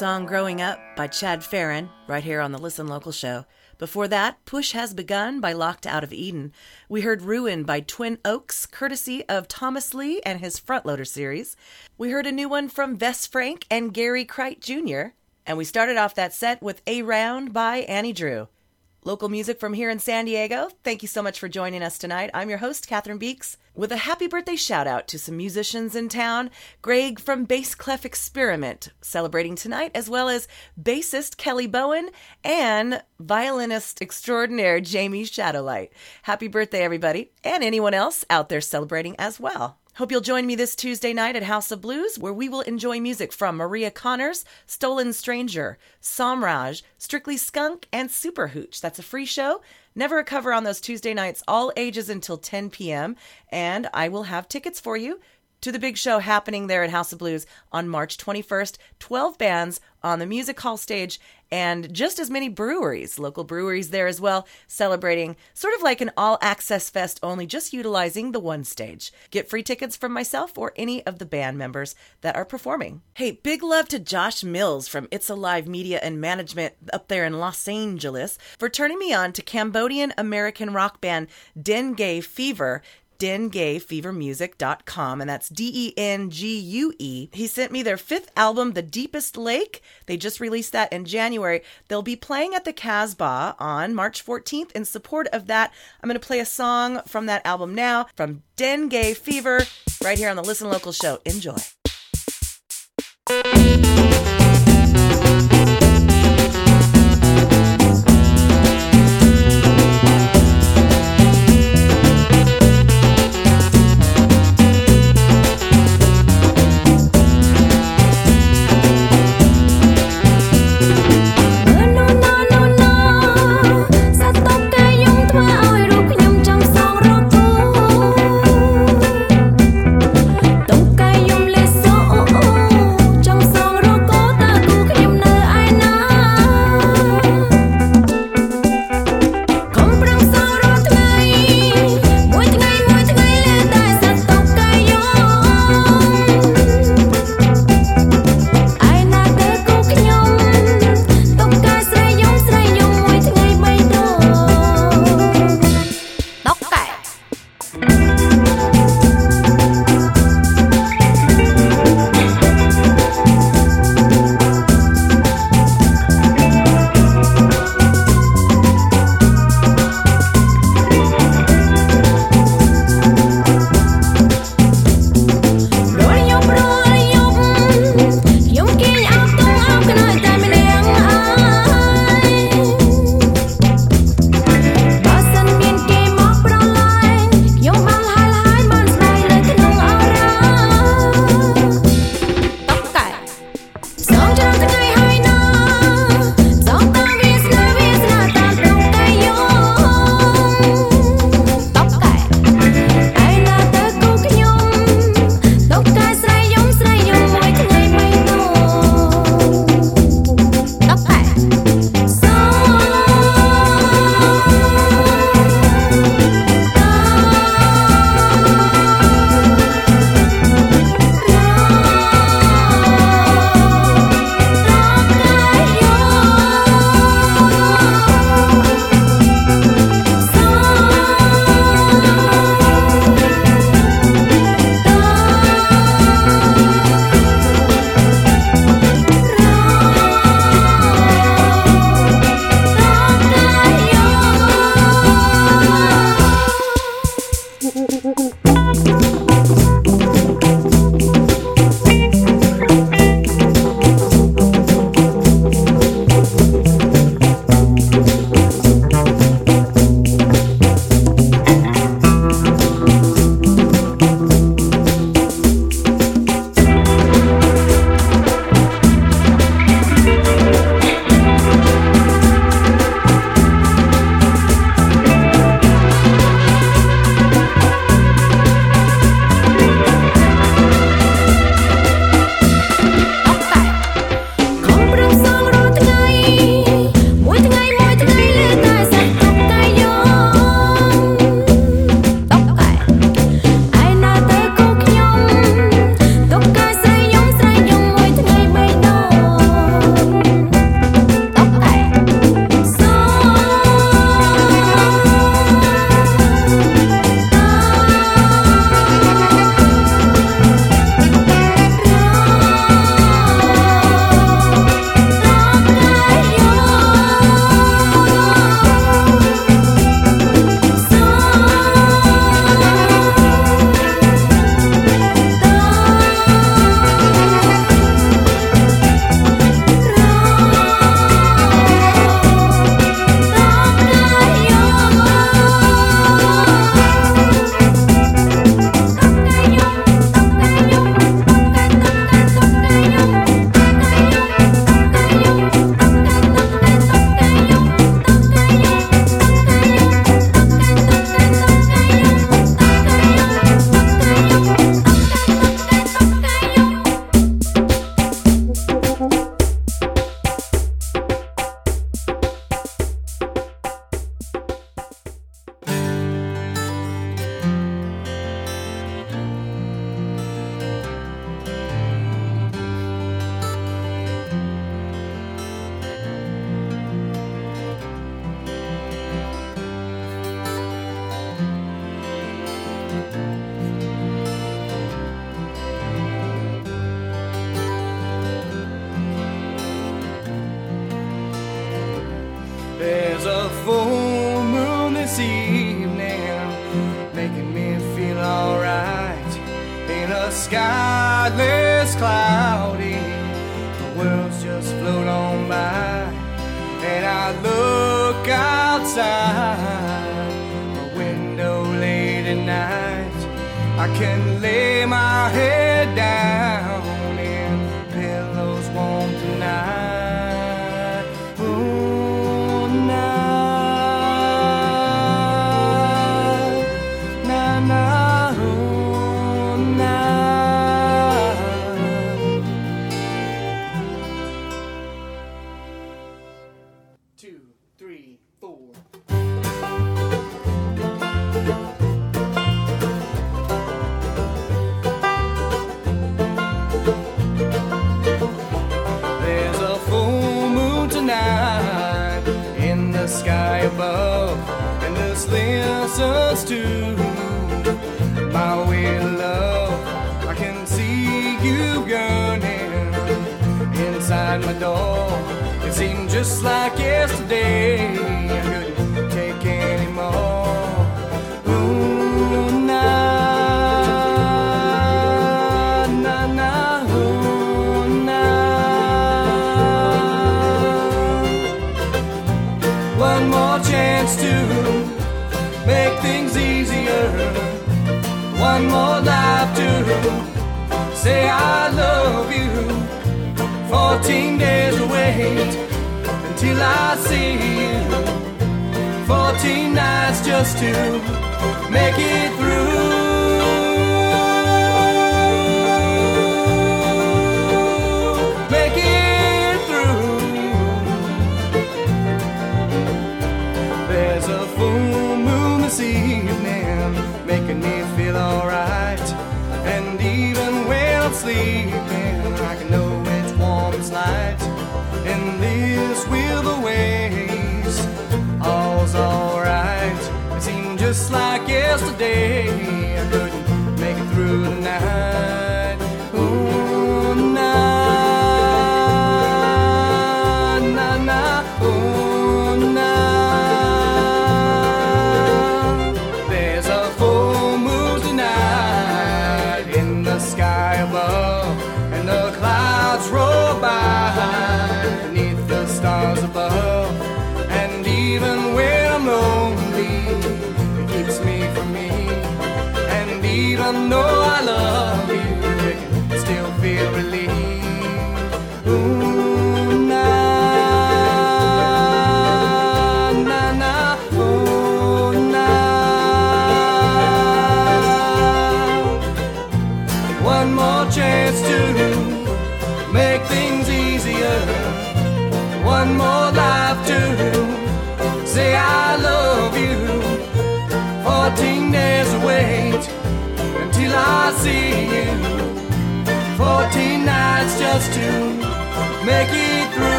Song Growing Up by Chad Farron, right here on the Listen Local show. Before that, Push Has Begun by Locked Out of Eden. We heard Ruin by Twin Oaks, courtesy of Thomas Lee and his Frontloader series. We heard a new one from Vess Frank and Gary Kreit Jr. And we started off that set with A Round by Annie Drew. Local music from here in San Diego. Thank you so much for joining us tonight. I'm your host, Cathryn Beeks, with a happy birthday shout out to some musicians in town. Greg from Bass Clef Experiment celebrating tonight, as well as bassist Kelly Bowen and violinist extraordinaire Jamie Shadowlight. Happy birthday, everybody, and anyone else out there celebrating as well. Hope you'll join me this Tuesday night at House of Blues, where we will enjoy music from Maria Connors, Stolen Stranger, Samraj, Strictly Skunk, and Super Hooch. That's a free show. Never a cover on those Tuesday nights, all ages until 10 p.m. And I will have tickets for you to the big show happening there at House of Blues on March 21st. 12 bands on the music hall stage and just as many breweries, local breweries there as well, celebrating sort of like an all access fest, only just utilizing the one stage. Get free tickets from myself or any of the band members that are performing. Hey, big love to Josh Mills from It's Alive Media and Management up there in Los Angeles for turning me on to Cambodian American rock band Dengue Fever denguefevermusic.com, and that's D E N G U E. He sent me their fifth album, The Deepest Lake. They just released that in January. They'll be playing at the Casbah on March 14th. In support of that, I'm going to play a song from that album now from Dengue Fever right here on the Listen Local show. Enjoy.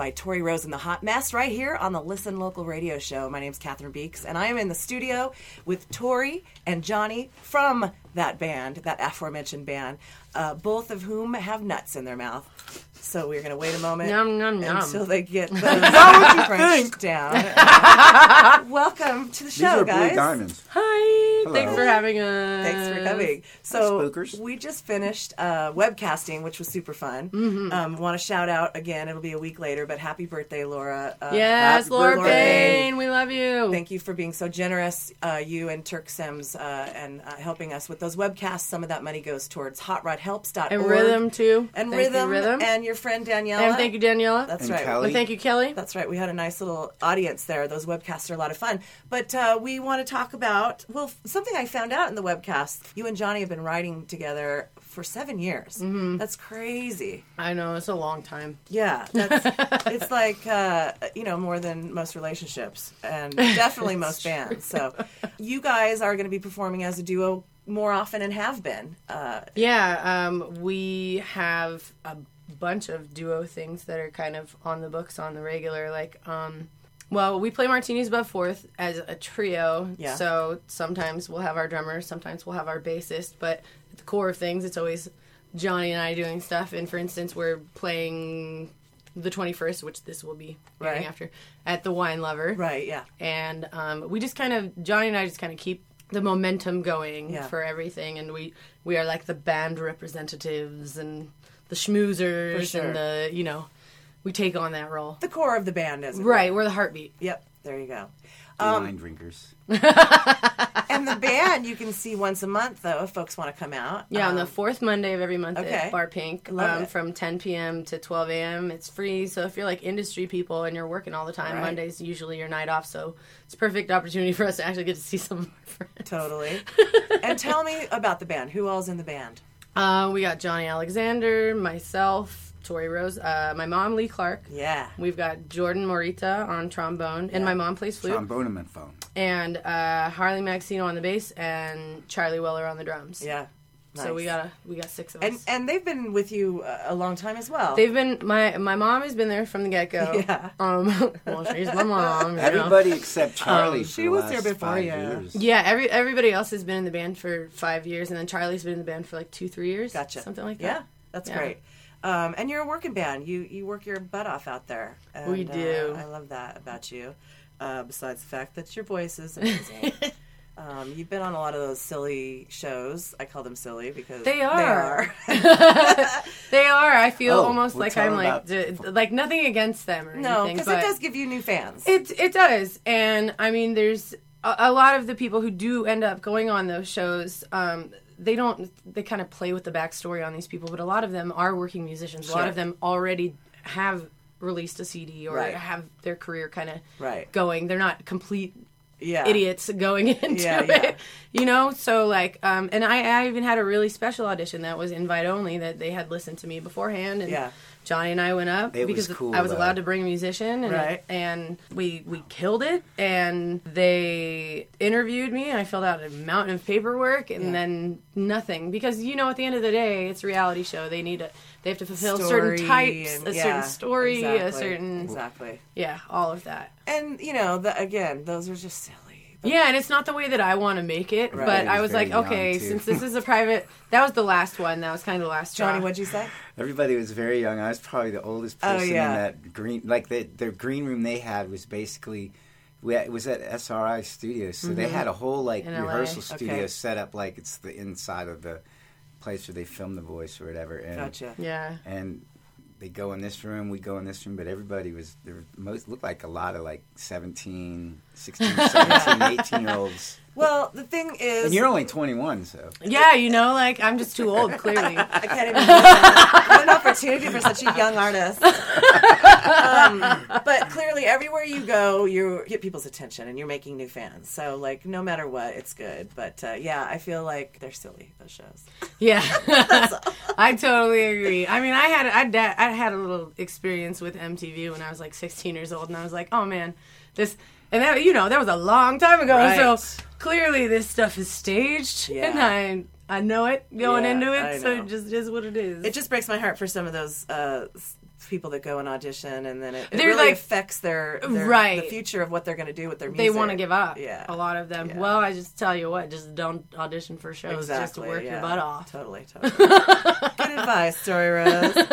By Tori Roze and the Hot Mess right here on the Listen Local radio show. My name is Cathryn Beeks, and I am in the studio with Tori and Johnny from that band, that aforementioned band, uh, both of whom have nuts in their mouth. So we're going to wait a moment Yum, yum, yum. until they get (laughs) the that French down. (laughs) Welcome to the show, These are guys. blue diamonds. Hi. Hello. Thanks for having us. Thanks for coming. So we just finished uh, webcasting, which was super fun. Mhm. Um, Want to shout out again? It'll be a week later, but happy birthday, Laura! Uh, Yes, happy Laura birthday. Bain, we love you. Thank you for being so generous, uh, you and Turk Sims, uh, and uh, helping us with those webcasts. Some of that money goes towards HotRodHelps.org And Rhythm, too. and Thank you, Rhythm, Rhythm. and your friend Daniela. And thank you, Daniela. That's And right. Kelly. And thank you, Kelly. That's right. We had a nice little audience there. Those webcasts are a lot of fun. But uh, we want to talk about well something I found out in the webcast. You and Johnny have been writing together for seven years. Mhm. That's crazy. I know it's a long time. Yeah, that's, (laughs) it's like uh, you know more than most relationships, and (laughs) definitely most bands. So, you guys are going to be performing as a duo more often and have been. Uh, Yeah, um, we have a bunch of duo things that are kind of on the books on the regular. Like, um, well, we play Martinis Above Fourth as a trio. Yeah. So sometimes we'll have our drummer, sometimes we'll have our bassist, but at the core of things, it's always Johnny and I doing stuff. And for instance, we're playing the 21st, which this will be Right. after, at the Wine Lover. Right, yeah. And um, we just kind of, Johnny and I just kind of keep the momentum going Yeah. for everything. And we, we are like the band representatives and the schmoozers sure. and the, you know, we take on that role. the core of the band, is Right, were. we're the heartbeat. Yep, there you go. Wine drinkers. (laughs) (laughs) and the band you can see once a month though if folks want to come out. Yeah, on the Um, fourth Monday of every month okay. at Bar Pink, Love um, it. from 10 p.m. to 12 a.m. It's free, so if you're like industry people and you're working all the time, Right. Monday's usually your night off, so it's a perfect opportunity for us to actually get to see some of our friends. Totally. (laughs) and tell me about the band. Who all's in the band? Uh, we got Johnny Alexander, myself, Tori Roze, uh, my mom, Lee Clark. Yeah. We've got Jordan Morita on trombone, and my mom plays flute. Trombone and phone. And uh, Harley Maxino on the bass, and Charlie Weller on the drums. Yeah. So we got a, we got six of us. And and they've been with you uh, a long time as well. They've been my my mom has been there from the get go. (laughs) Yeah. Um. (laughs) Well, she's my mom. you know. Everybody except Charlie. Um, she the was there before five you. years. Yeah. Every everybody else has been in the band for five years, and then Charlie's been in the band for like two, three years. Gotcha. Something like that. Yeah, that's Yeah. great. Um, and you're a working band. You you work your butt off out there. And, We do. Uh, I love that about you. Uh, besides the fact that your voice is amazing. (laughs) um, you've been on a lot of those silly shows. I call them silly because They They are. are. (laughs) (laughs) They are. I feel Oh, almost well, like I'm like d- like nothing against them or no, anything, because it does give you new fans. It it does, and I mean, there's a, a lot of the people who do end up going on those shows. Um, they don't. They kind of play with the backstory on these people, but a lot of them are working musicians. A lot of them already have released a CD or Right. have their career kind of Right. going. They're not complete yeah. idiots going (laughs) into Yeah, it. You know, so like, um, and I, I even had a really special audition that was invite only that they had listened to me beforehand, and Yeah. Johnny and I went up It was because cool, I was though. allowed to bring a musician, and, Right. and we we killed it. And they interviewed me, and I filled out a mountain of paperwork, and Yeah. then nothing because you know, at the end of the day, it's a reality show. They need a they have to fulfill Story certain types, and- a yeah, certain story, a certain exactly. yeah, all of that. And you know, the, again, those are just silly. But Yeah, and it's not the way that I want to make it, Right. but He I was was like, okay, too. since this is a private, (laughs) that was the last one. That was kind of the last Johnny, straw. what'd you say? Everybody was very young. I was probably the oldest Oh, person yeah. in that green. Like the the green room they had was basically. We, it was at SRI Studios, so mm-hmm. they had a whole like rehearsal studio Okay. set up like it's the inside of the place where they film the voice or whatever. And, Gotcha. Yeah. And they go in this room, we go in this room, but everybody was there. were Most looked like a lot of like 17, 16, 17, (laughs) 18 year olds, Well, the thing is, and you're only twenty one, so Yeah, you know, like I'm just too old, (laughs) clearly. I can't even what an opportunity for such a young artist. Um, but clearly, everywhere you go, you get people's attention, and you're making new fans. So, like, no matter what, it's good. But uh, yeah, I feel like they're silly those shows. Yeah, (laughs) I totally agree. I mean, I had I, da- I had a little experience with MTV when I was like 16 years old, and I was like, oh man, this and that you know that was a long time ago. Right. So clearly this stuff is staged, Yeah. and I I know it going Yeah, into it, so it just is what it is. It just breaks my heart for some of those uh, people that go and audition, and then it, it really like- affects their, their Right. the future of what they're going to do with their music. they want to give up. Yeah. a lot of them. Yeah. Well, I just tell you what, just don't audition for shows just to Exactly, work your butt off. Totally, totally. Good advice, Tori Roze. (laughs)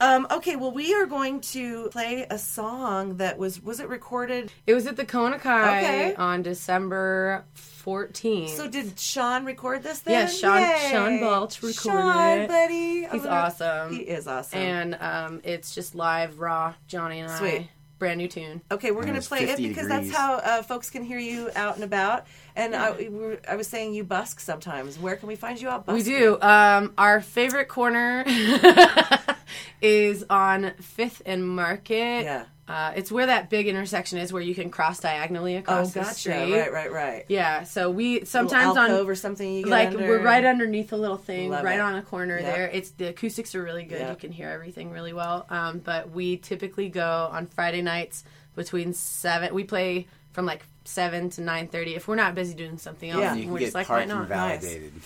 Um, okay, well, we are going to play a song that was was it recorded? It was at the Kona Kai Okay. on December 14th. So did Sean record this? Then? Yeah, Sean- Yay. Sean Balch recorded Sean, it. buddy, He's gonna- awesome. He is awesome. and um, it's just live, raw, Johnny and Sweet. I. Brand new tune. Okay, we're going to play it because degrees. that's how uh, folks can hear you out and about. And I, I was saying you busk sometimes. Where can we find you out busk? We do. Um, our favorite corner (laughs) is on Fifth and Market. Yeah. Uh, it's where that big intersection is where you can cross diagonally Oh, across the street. Right, right, right. Yeah, so we sometimes on over something you get like under. we're right underneath a little thing, Love right it. on a corner Yep. there. It's the acoustics are really good. Yep. You can hear everything really well. Um, but we typically go on Friday nights between seven. We play from like seven to nine thirty. If we're not busy doing something else, Yeah. you can we're get just like, why parking not? validated. (laughs)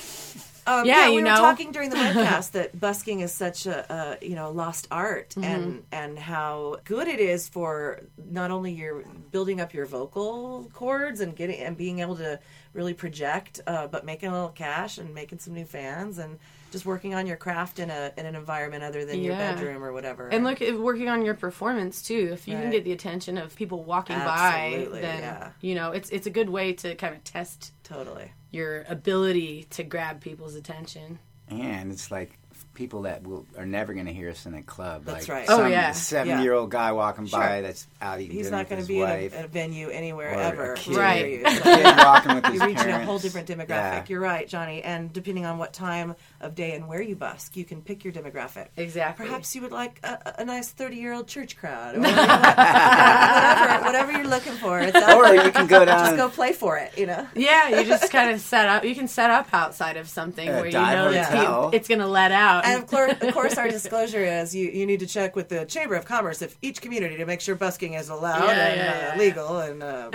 Um, Yeah, we you were know. talking during the (laughs) podcast that busking is such a, a you know lost art, Mm-hmm. and and how good it is for not only your building up your vocal cords and getting and being able to really project, uh, but making a little cash and making some new fans and just working on your craft in a in an environment other than your bedroom or whatever. And look, working on your performance too. If you can get the attention of people walking Absolutely, by, then yeah. you know it's it's a good way to kind of test totally. Your ability to grab people's attention. And it's like people that will are never going to hear us in a club. That's like right. Oh, Some yeah. seventy year old guy walking Sure. by that's out eating He's not going to his be in wife. a, at a venue anywhere or ever. a kid, Right. you. a (laughs) So- kid walking with (laughs) his You're reaching a whole different demographic. Yeah. You're right, Johnny. And depending on what time of day and where you busk, you can pick your demographic. Exactly. Perhaps you would like a, a nice 30 year old church crowd. (laughs) Or whatever, whatever you're looking for. It's out Or you can go (laughs) down- Just go play for it, you know? Yeah, you just (laughs) kind of set up. You can set up outside of something A where you know that it's going to let out. and of course, of course, our disclosure is you, you need to check with the Chamber of Commerce of each community to make sure busking is allowed Yeah, and yeah, uh, yeah. legal and uh,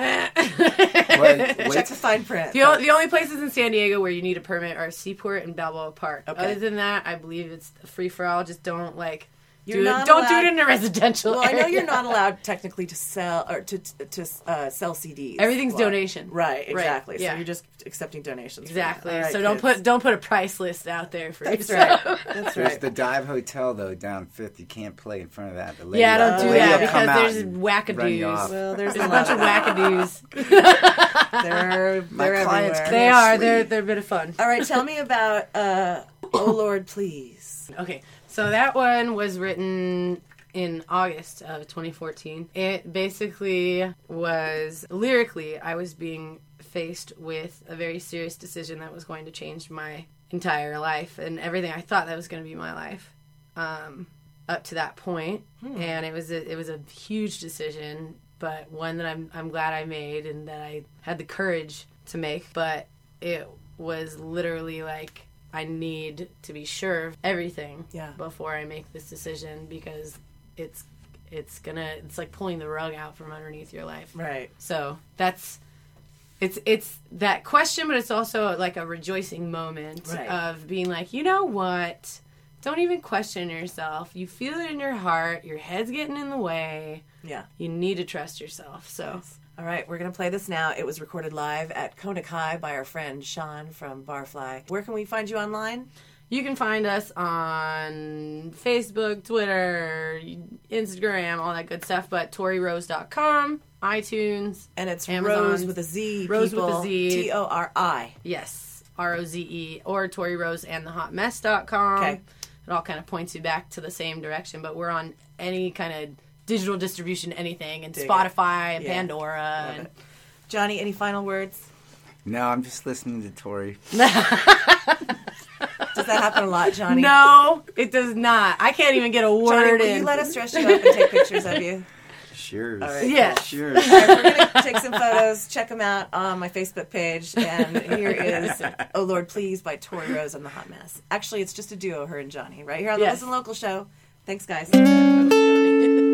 Wait, check the fine print. The, o- the only places in San Diego where you need a permit are Seaport and Balboa Park. Okay. Other than that, I believe it's free for all. Just don't like You're do it. not Don't do it in a residential. Well, I know you're not allowed technically to sell or to to uh, sell CDs. Everything's Well, donation. Right, Right, exactly. yeah. So you're just accepting donations. Exactly. that. All right, so don't put don't put a price list out there for That's yourself. right. That's There's right. the Dive Hotel though down Fifth. You can't play in front of that. The lady Yeah, will- don't the do lady that because there's and wackadoos. run you off. Well, there's, There's a a bunch of lot wackadoos. (laughs) They're they're clients they are. They're they're a bit of fun. All right, tell me about uh, (coughs) Oh Lord, please. Okay, so that one was written in August of 2014. It basically was lyrically, I was being faced with a very serious decision that was going to change my entire life and everything I thought that was going to be my life um, up to that point. And it was a, it was a huge decision, but one that I'm I'm glad I made and that I had the courage to make. But it was literally like I need to be sure of everything Yeah. before I make this decision because it's it's gonna it's like pulling the rug out from underneath your life. Right. So that's it's it's that question, but it's also like a rejoicing moment Right. of being like, you know what? Don't even question yourself. You feel it in your heart. Your head's getting in the way. Yeah. You need to trust yourself. So All right, we're going to play this now. It was recorded live at Kona Kai by our friend Sean from Barfly. Where can we find you online? you can find us on Facebook, Twitter, Instagram, all that good stuff. But ToriRoze.com, iTunes, And it's Amazon. Rose with a Z. Rose with a people. Z. T O R I. Yes, R O Z E or Tori Roze and the hotmess.com. Okay. It all kind of points you back to the same direction, but we're on any kind of digital distribution, anything, and Dig it. Spotify and Yeah. Pandora. Love And it. Johnny, any final words? No, I'm just listening to Tori. (laughs) Does that happen a lot, Johnny? no, it does not. I can't even get a Johnny, word will in. you let us dress you up and take pictures of you? Sure. All right. Yes. Sure. All right, we're going to take some photos. Check them out on my Facebook page. And here is Oh Lord Please by Tori Roze and the Hot Mess. Actually, it's just a duo, her and Johnny, right here on the Yes. Listen Local show. Thanks, guys. (laughs)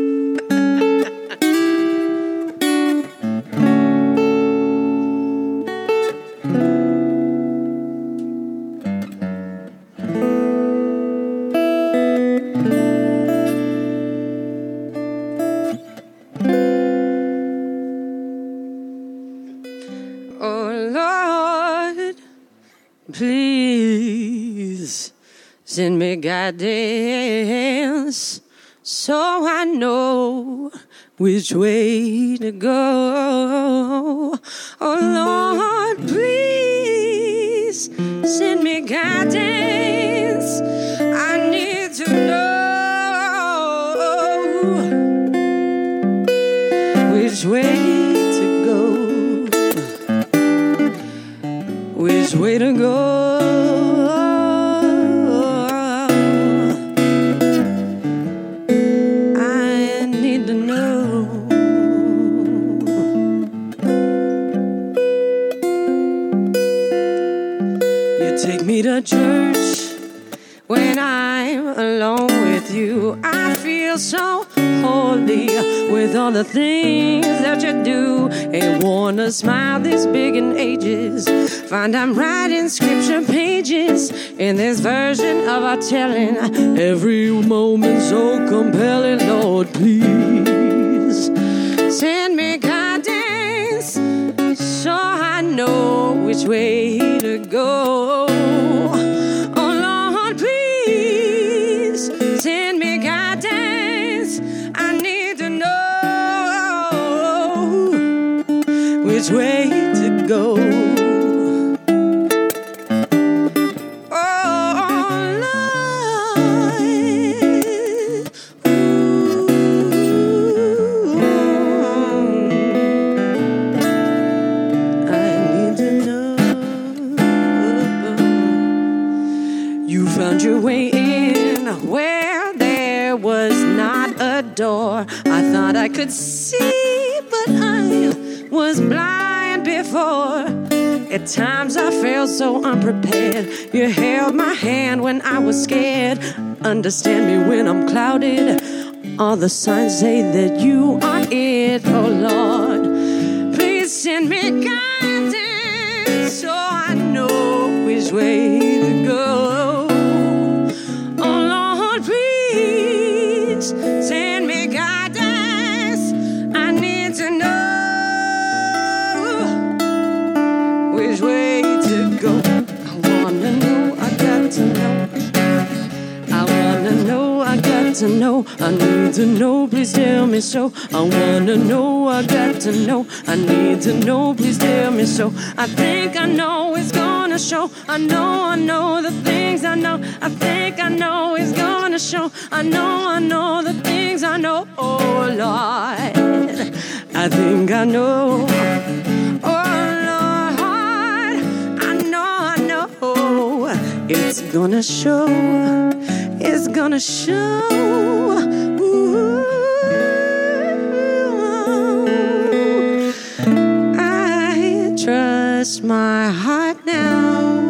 Oh Lord, please send me guidance so I know which way to go. Oh Lord, please send me guidance. I need to know which way to go which way to go. You. I feel so holy with all the things that you do. Ain't worn a smile this big in ages. Find I'm writing scripture pages in this version of our telling. Every moment so compelling, Lord, please send me guidance so I know which way to go. Which way to go. Oh Lord, I need to know. You found your way in where there was not a door. I thought I could see, but I was blind before. At times I felt so unprepared. You held my hand when I was scared. Understand me when I'm clouded. All the signs say that you are it, oh Lord. Please send me guidance so I know which way to know. I need to know, please tell me so. I wanna know, I got to know. I need to know, please tell me so. I think I know it's gonna show. I know, I know the things I know. I think I know it's gonna show. I know, I know the things I know. Oh Lord, I think I know. Oh Lord, I know, I know. It's gonna show. It's gonna show. Ooh. I trust my heart now.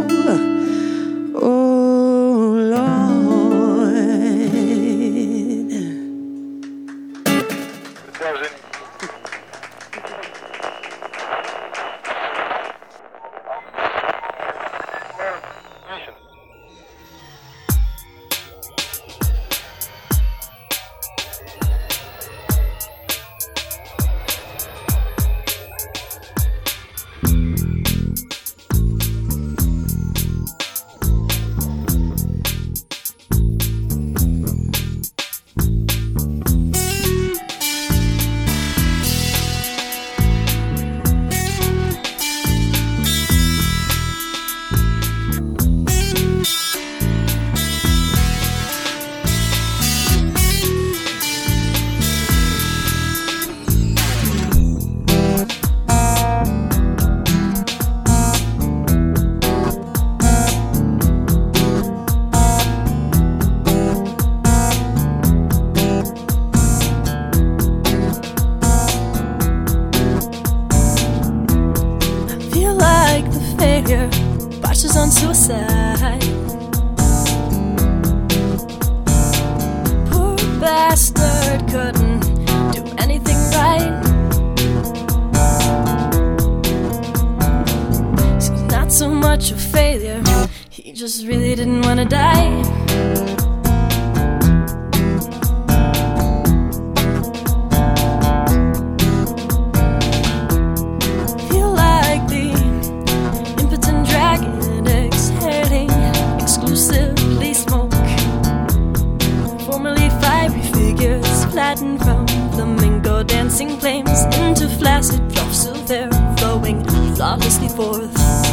Figures from flamingo dancing flames into flaccid drops of air flowing flawlessly forth.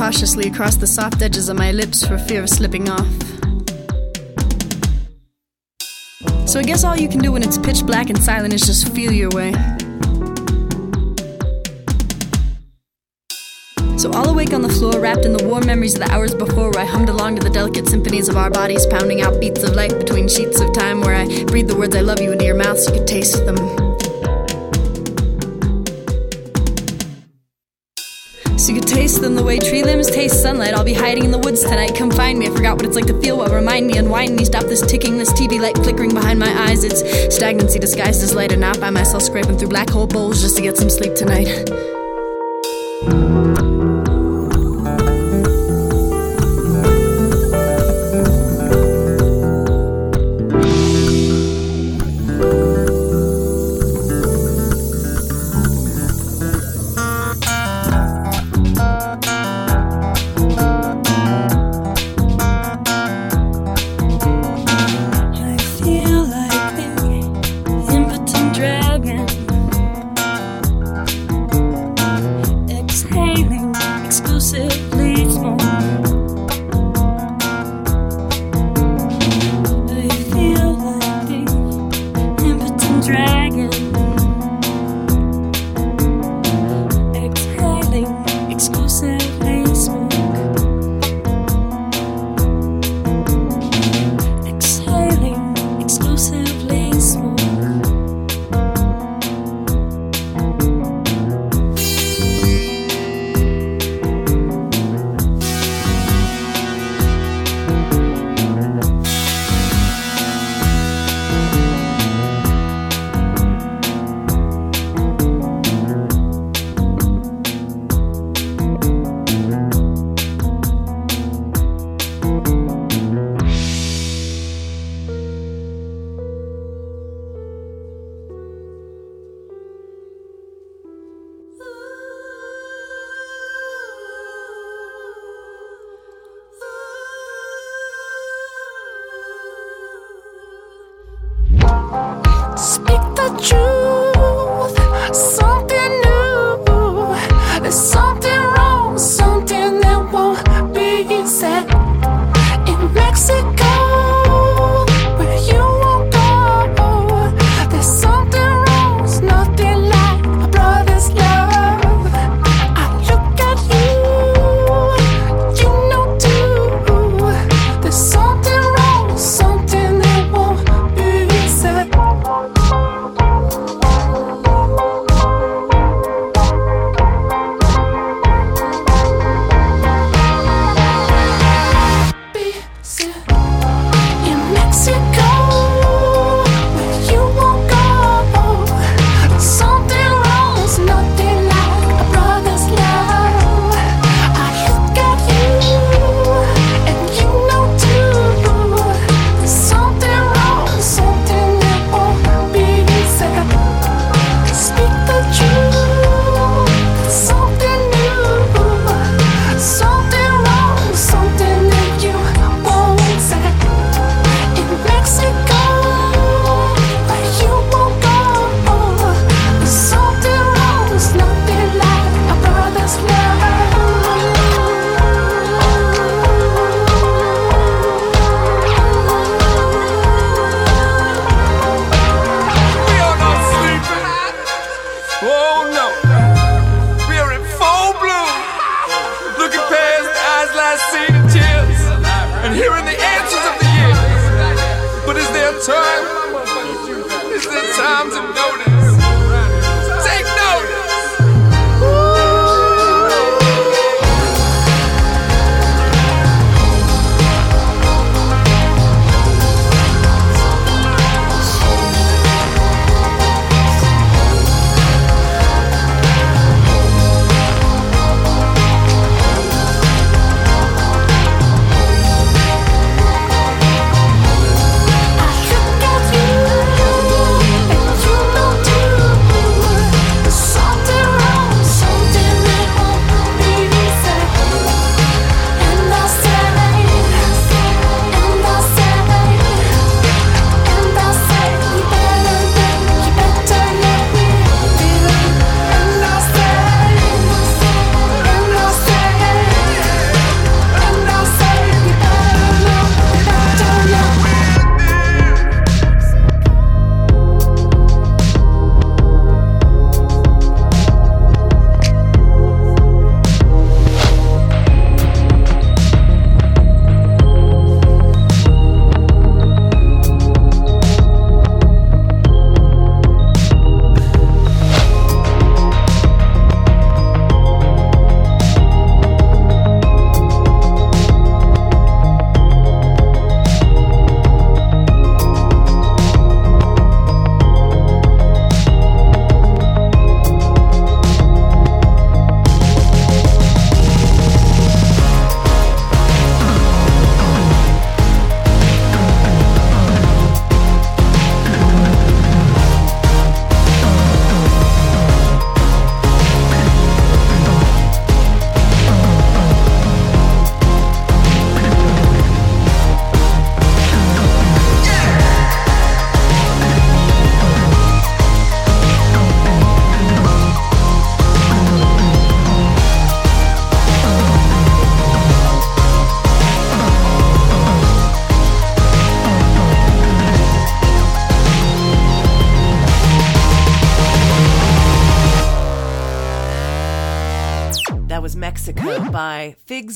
Cautiously across the soft edges of my lips for fear of slipping off. So I guess all you can do when it's pitch black and silent is just feel your way. So all awake on the floor, wrapped in the warm memories of the hours before, where I hummed along to the delicate symphonies of our bodies, pounding out beats of life between sheets of time, where I breathed the words I love you into your mouth so you could taste them. You could taste them the way tree limbs taste sunlight. I'll be hiding in the woods tonight. Come find me. I forgot what it's like to feel what remind me. Unwind me. Stop this ticking, this TV light flickering behind my eyes. It's stagnancy disguised as light, and not by myself scraping through black hole bowls just to get some sleep tonight.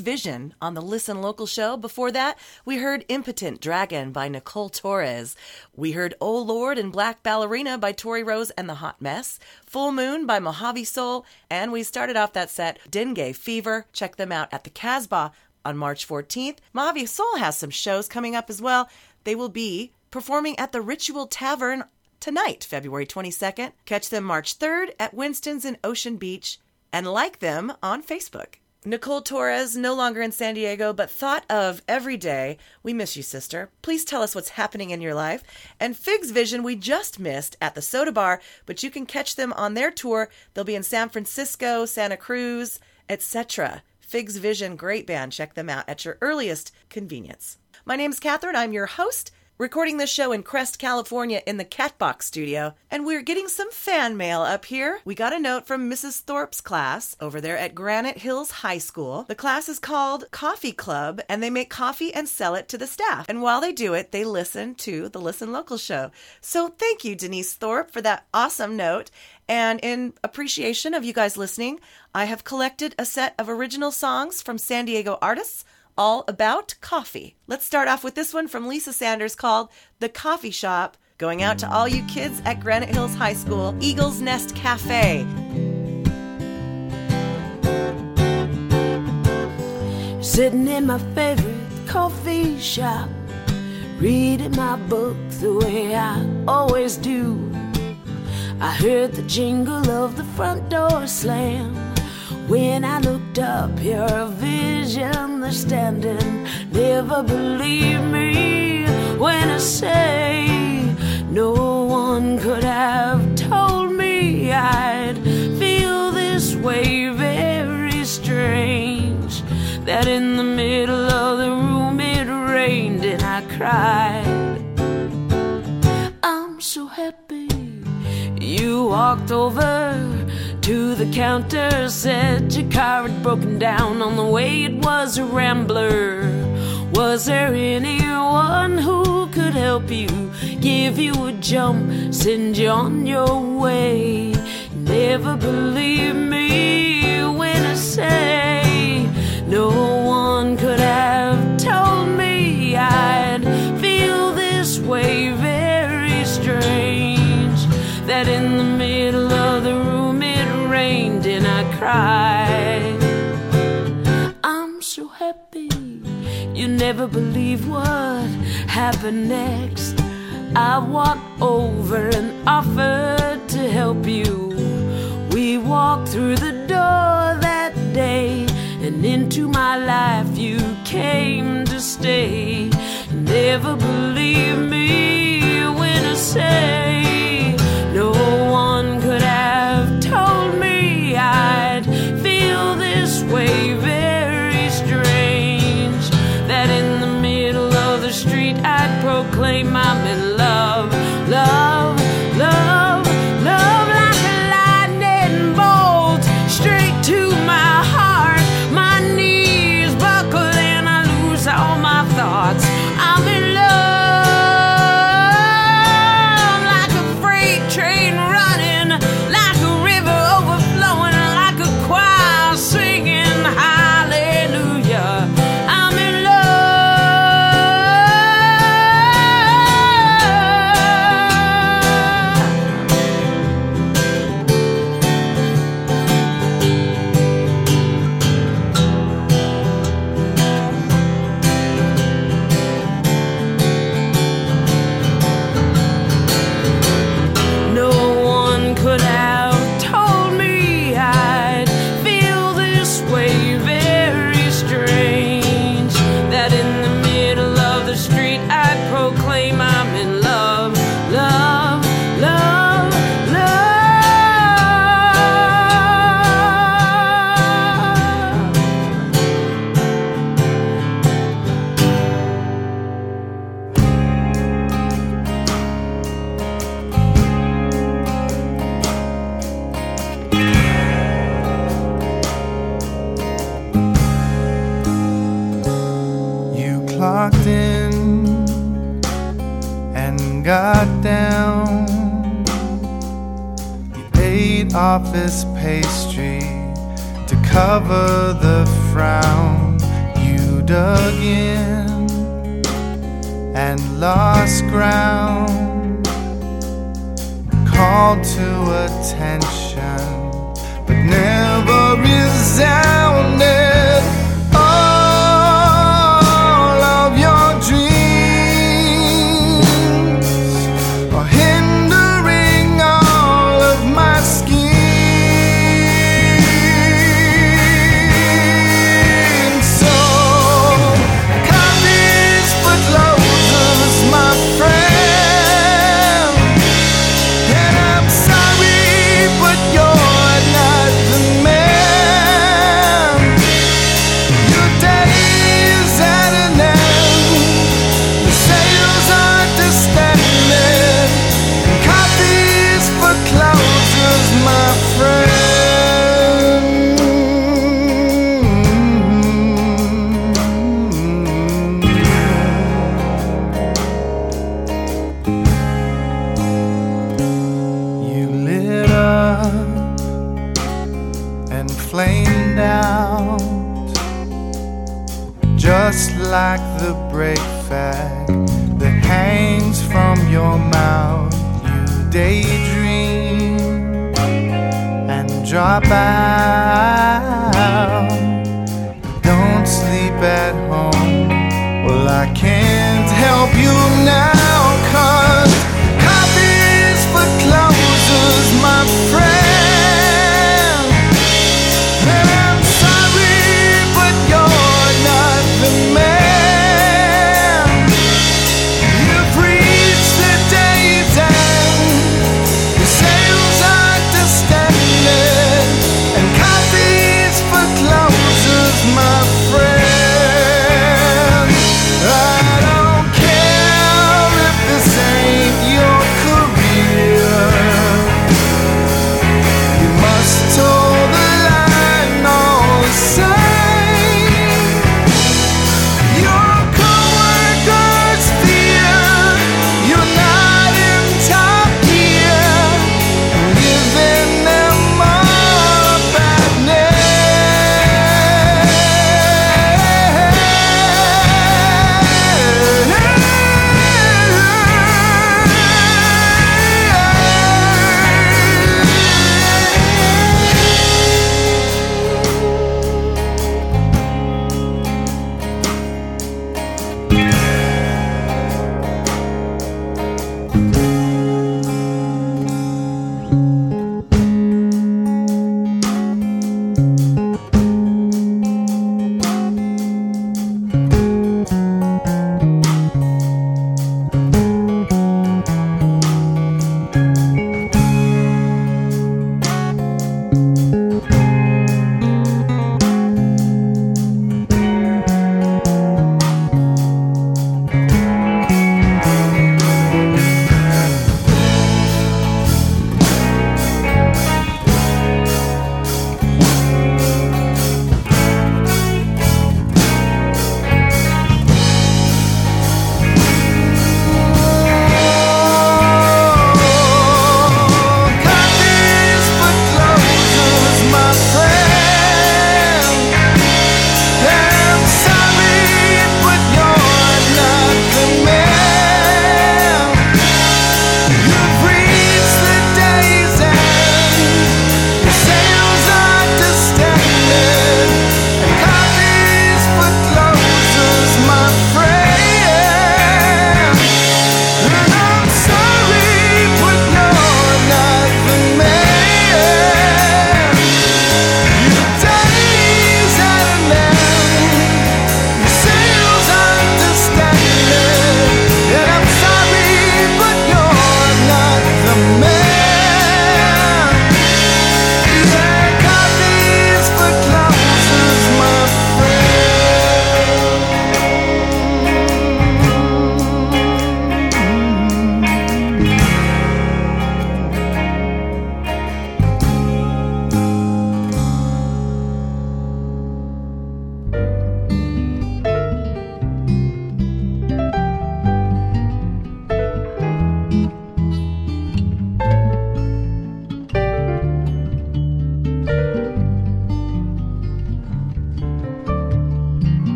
Vision on the Listen Local show. Before that, we heard Impotent Dragon by Nicole Torres. We heard Oh Lord and Black Ballerina by Tori Roze and the Hot Mess. Full Moon by Mojave Soul. And we started off that set, Dengue Fever. Check them out at the Casbah on March 14th. Mojave Soul has some shows coming up as well. They will be performing at the Ritual Tavern tonight, February 22nd. Catch them March 3rd at Winston's in Ocean Beach and like them on Facebook. Nicole Torres, no longer in San Diego, but thought of every day. We miss you, sister. Please tell us what's happening in your life. And Figs Vision, we just missed at the Soda Bar, but you can catch them on their tour. They'll be in San Francisco, Santa Cruz, etc. Figs Vision, great band. Check them out at your earliest convenience. My name's Cathryn. I'm your host recording this show in Crest, California in the Catbox studio, and we're getting some fan mail up here. We got a note from Mrs. Thorpe's class over there at Granite Hills High School. The class is called Coffee Club, and they make coffee and sell it to the staff. And while they do it, they listen to the Listen Local show. So thank you, Denise Thorpe, for that awesome note. And in appreciation of you guys listening, I have collected a set of original songs from San Diego artists all about coffee. Let's start off with this one from Lisa Sanders called The Coffee Shop, going out to all you kids at Granite Hills High School, Eagle's Nest Cafe. Sitting in my favorite coffee shop, reading my book the way I always do. I heard the jingle of the front door slam. When I looked up, you're vision that's standing. Never believe me when I say no one could have told me I'd feel this way. Very strange that in the middle of the room it rained and I cried. I'm so happy you walked over to the counter, said your car had broken down on the way. It was a rambler. Was there anyone who could help you, give you a jump, send you on your way? Never believe me when I say no one could have told me I'd feel this way. Very strange that in the cried. I'm so happy you never believe what happened next. I walked over and offered to help you. We walked through the door that day and into my life you came to stay. Never believe me when I say office pastry to cover the frown you dug in and lost ground. Called to attention but never resounded.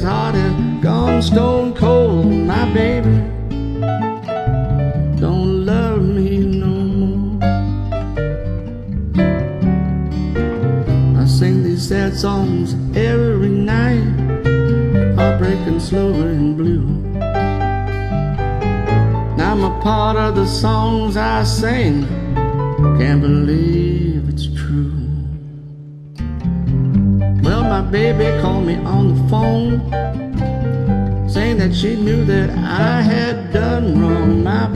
is hot and gone stone cold, my baby. Don't love me no more. I sing these sad songs every night, heartbreaking, slow and blue. Now I'm a part of the songs I sing. Can't believe it's true. Well, my baby called me on phone saying that she knew that I had done wrong. I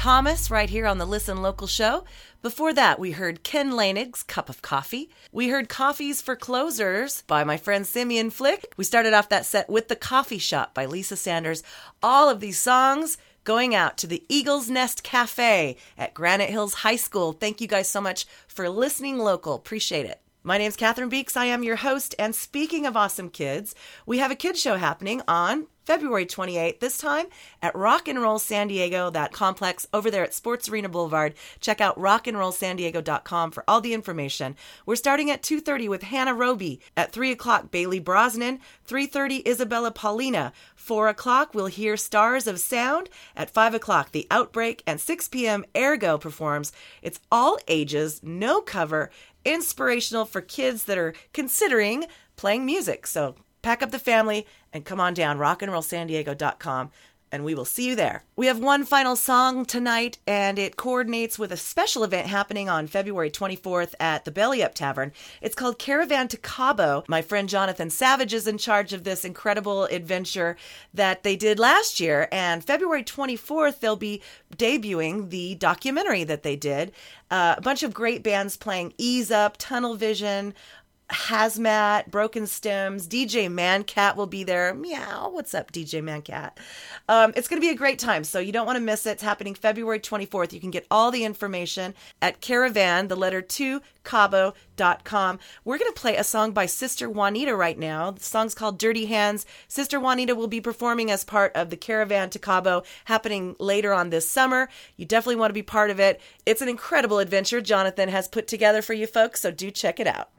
Thomas right here on the Listen Local show. Before that, we heard Ken Lanig's Cup of Coffee. We heard Coffees for Closers by my friend Simeon Flick. We started off that set with The Coffee Shop by Lisa Sanders. All of these songs going out to the Eagles Nest Cafe at Granite Hills High School. Thank you guys so much for listening local. Appreciate it. My name's Cathryn Beeks. I am your host. And speaking of awesome kids, we have a kids show happening on February 28th, this time at Rock and Roll San Diego, that complex over there at Sports Arena Boulevard. Check out rockandrollsandiego.com for all the information. We're starting at 2.30 with Hannah Roby. At 3 o'clock, Bailey Brosnan. 3.30, Isabella Paulina. 4 o'clock, we'll hear Stars of Sound. At 5 o'clock, The Outbreak. And 6 p.m., Ergo performs. It's all ages, no cover, inspirational for kids that are considering playing music. So pack up the family and come on down rockandrollsandiego.com and we will see you there. We have one final song tonight and it coordinates with a special event happening on February 24th at the Belly Up Tavern. It's called Caravan to Cabo. My friend Jonathan Savage is in charge of this incredible adventure that they did last year and February 24th they'll be debuting the documentary that they did. Uh, a bunch of great bands playing Ease Up, Tunnel Vision, Hazmat, Broken Stems, DJ Mancat will be there. Meow. What's up, DJ Mancat? Um, it's going to be a great time, so you don't want to miss it. It's happening February 24th. You can get all the information at caravan, the letter 2, We're going to play a song by Sister Juanita right now. The song's called Dirty Hands. Sister Juanita will be performing as part of the Caravan to Cabo happening later on this summer. You definitely want to be part of it. It's an incredible adventure Jonathan has put together for you folks, so do check it out.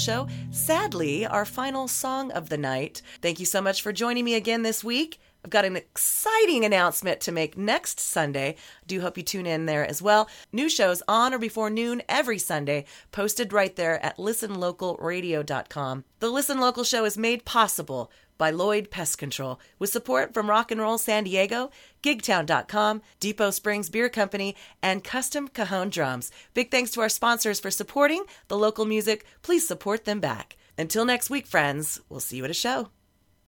Show. Sadly, our final song of the night. Thank you so much for joining me again this week. I've got an exciting announcement to make next Sunday. Do hope you tune in there as well. New shows on or before noon every Sunday, posted right there at listenlocalradio.com. The Listen Local show is made possible by Lloyd Pest Control with support from Rock and Roll San Diego, gigtown.com, Depot Springs Beer Company, and Custom Cajon Drums. Big thanks to our sponsors for supporting the local music. Please support them back. Until next week, friends, we'll see you at a show.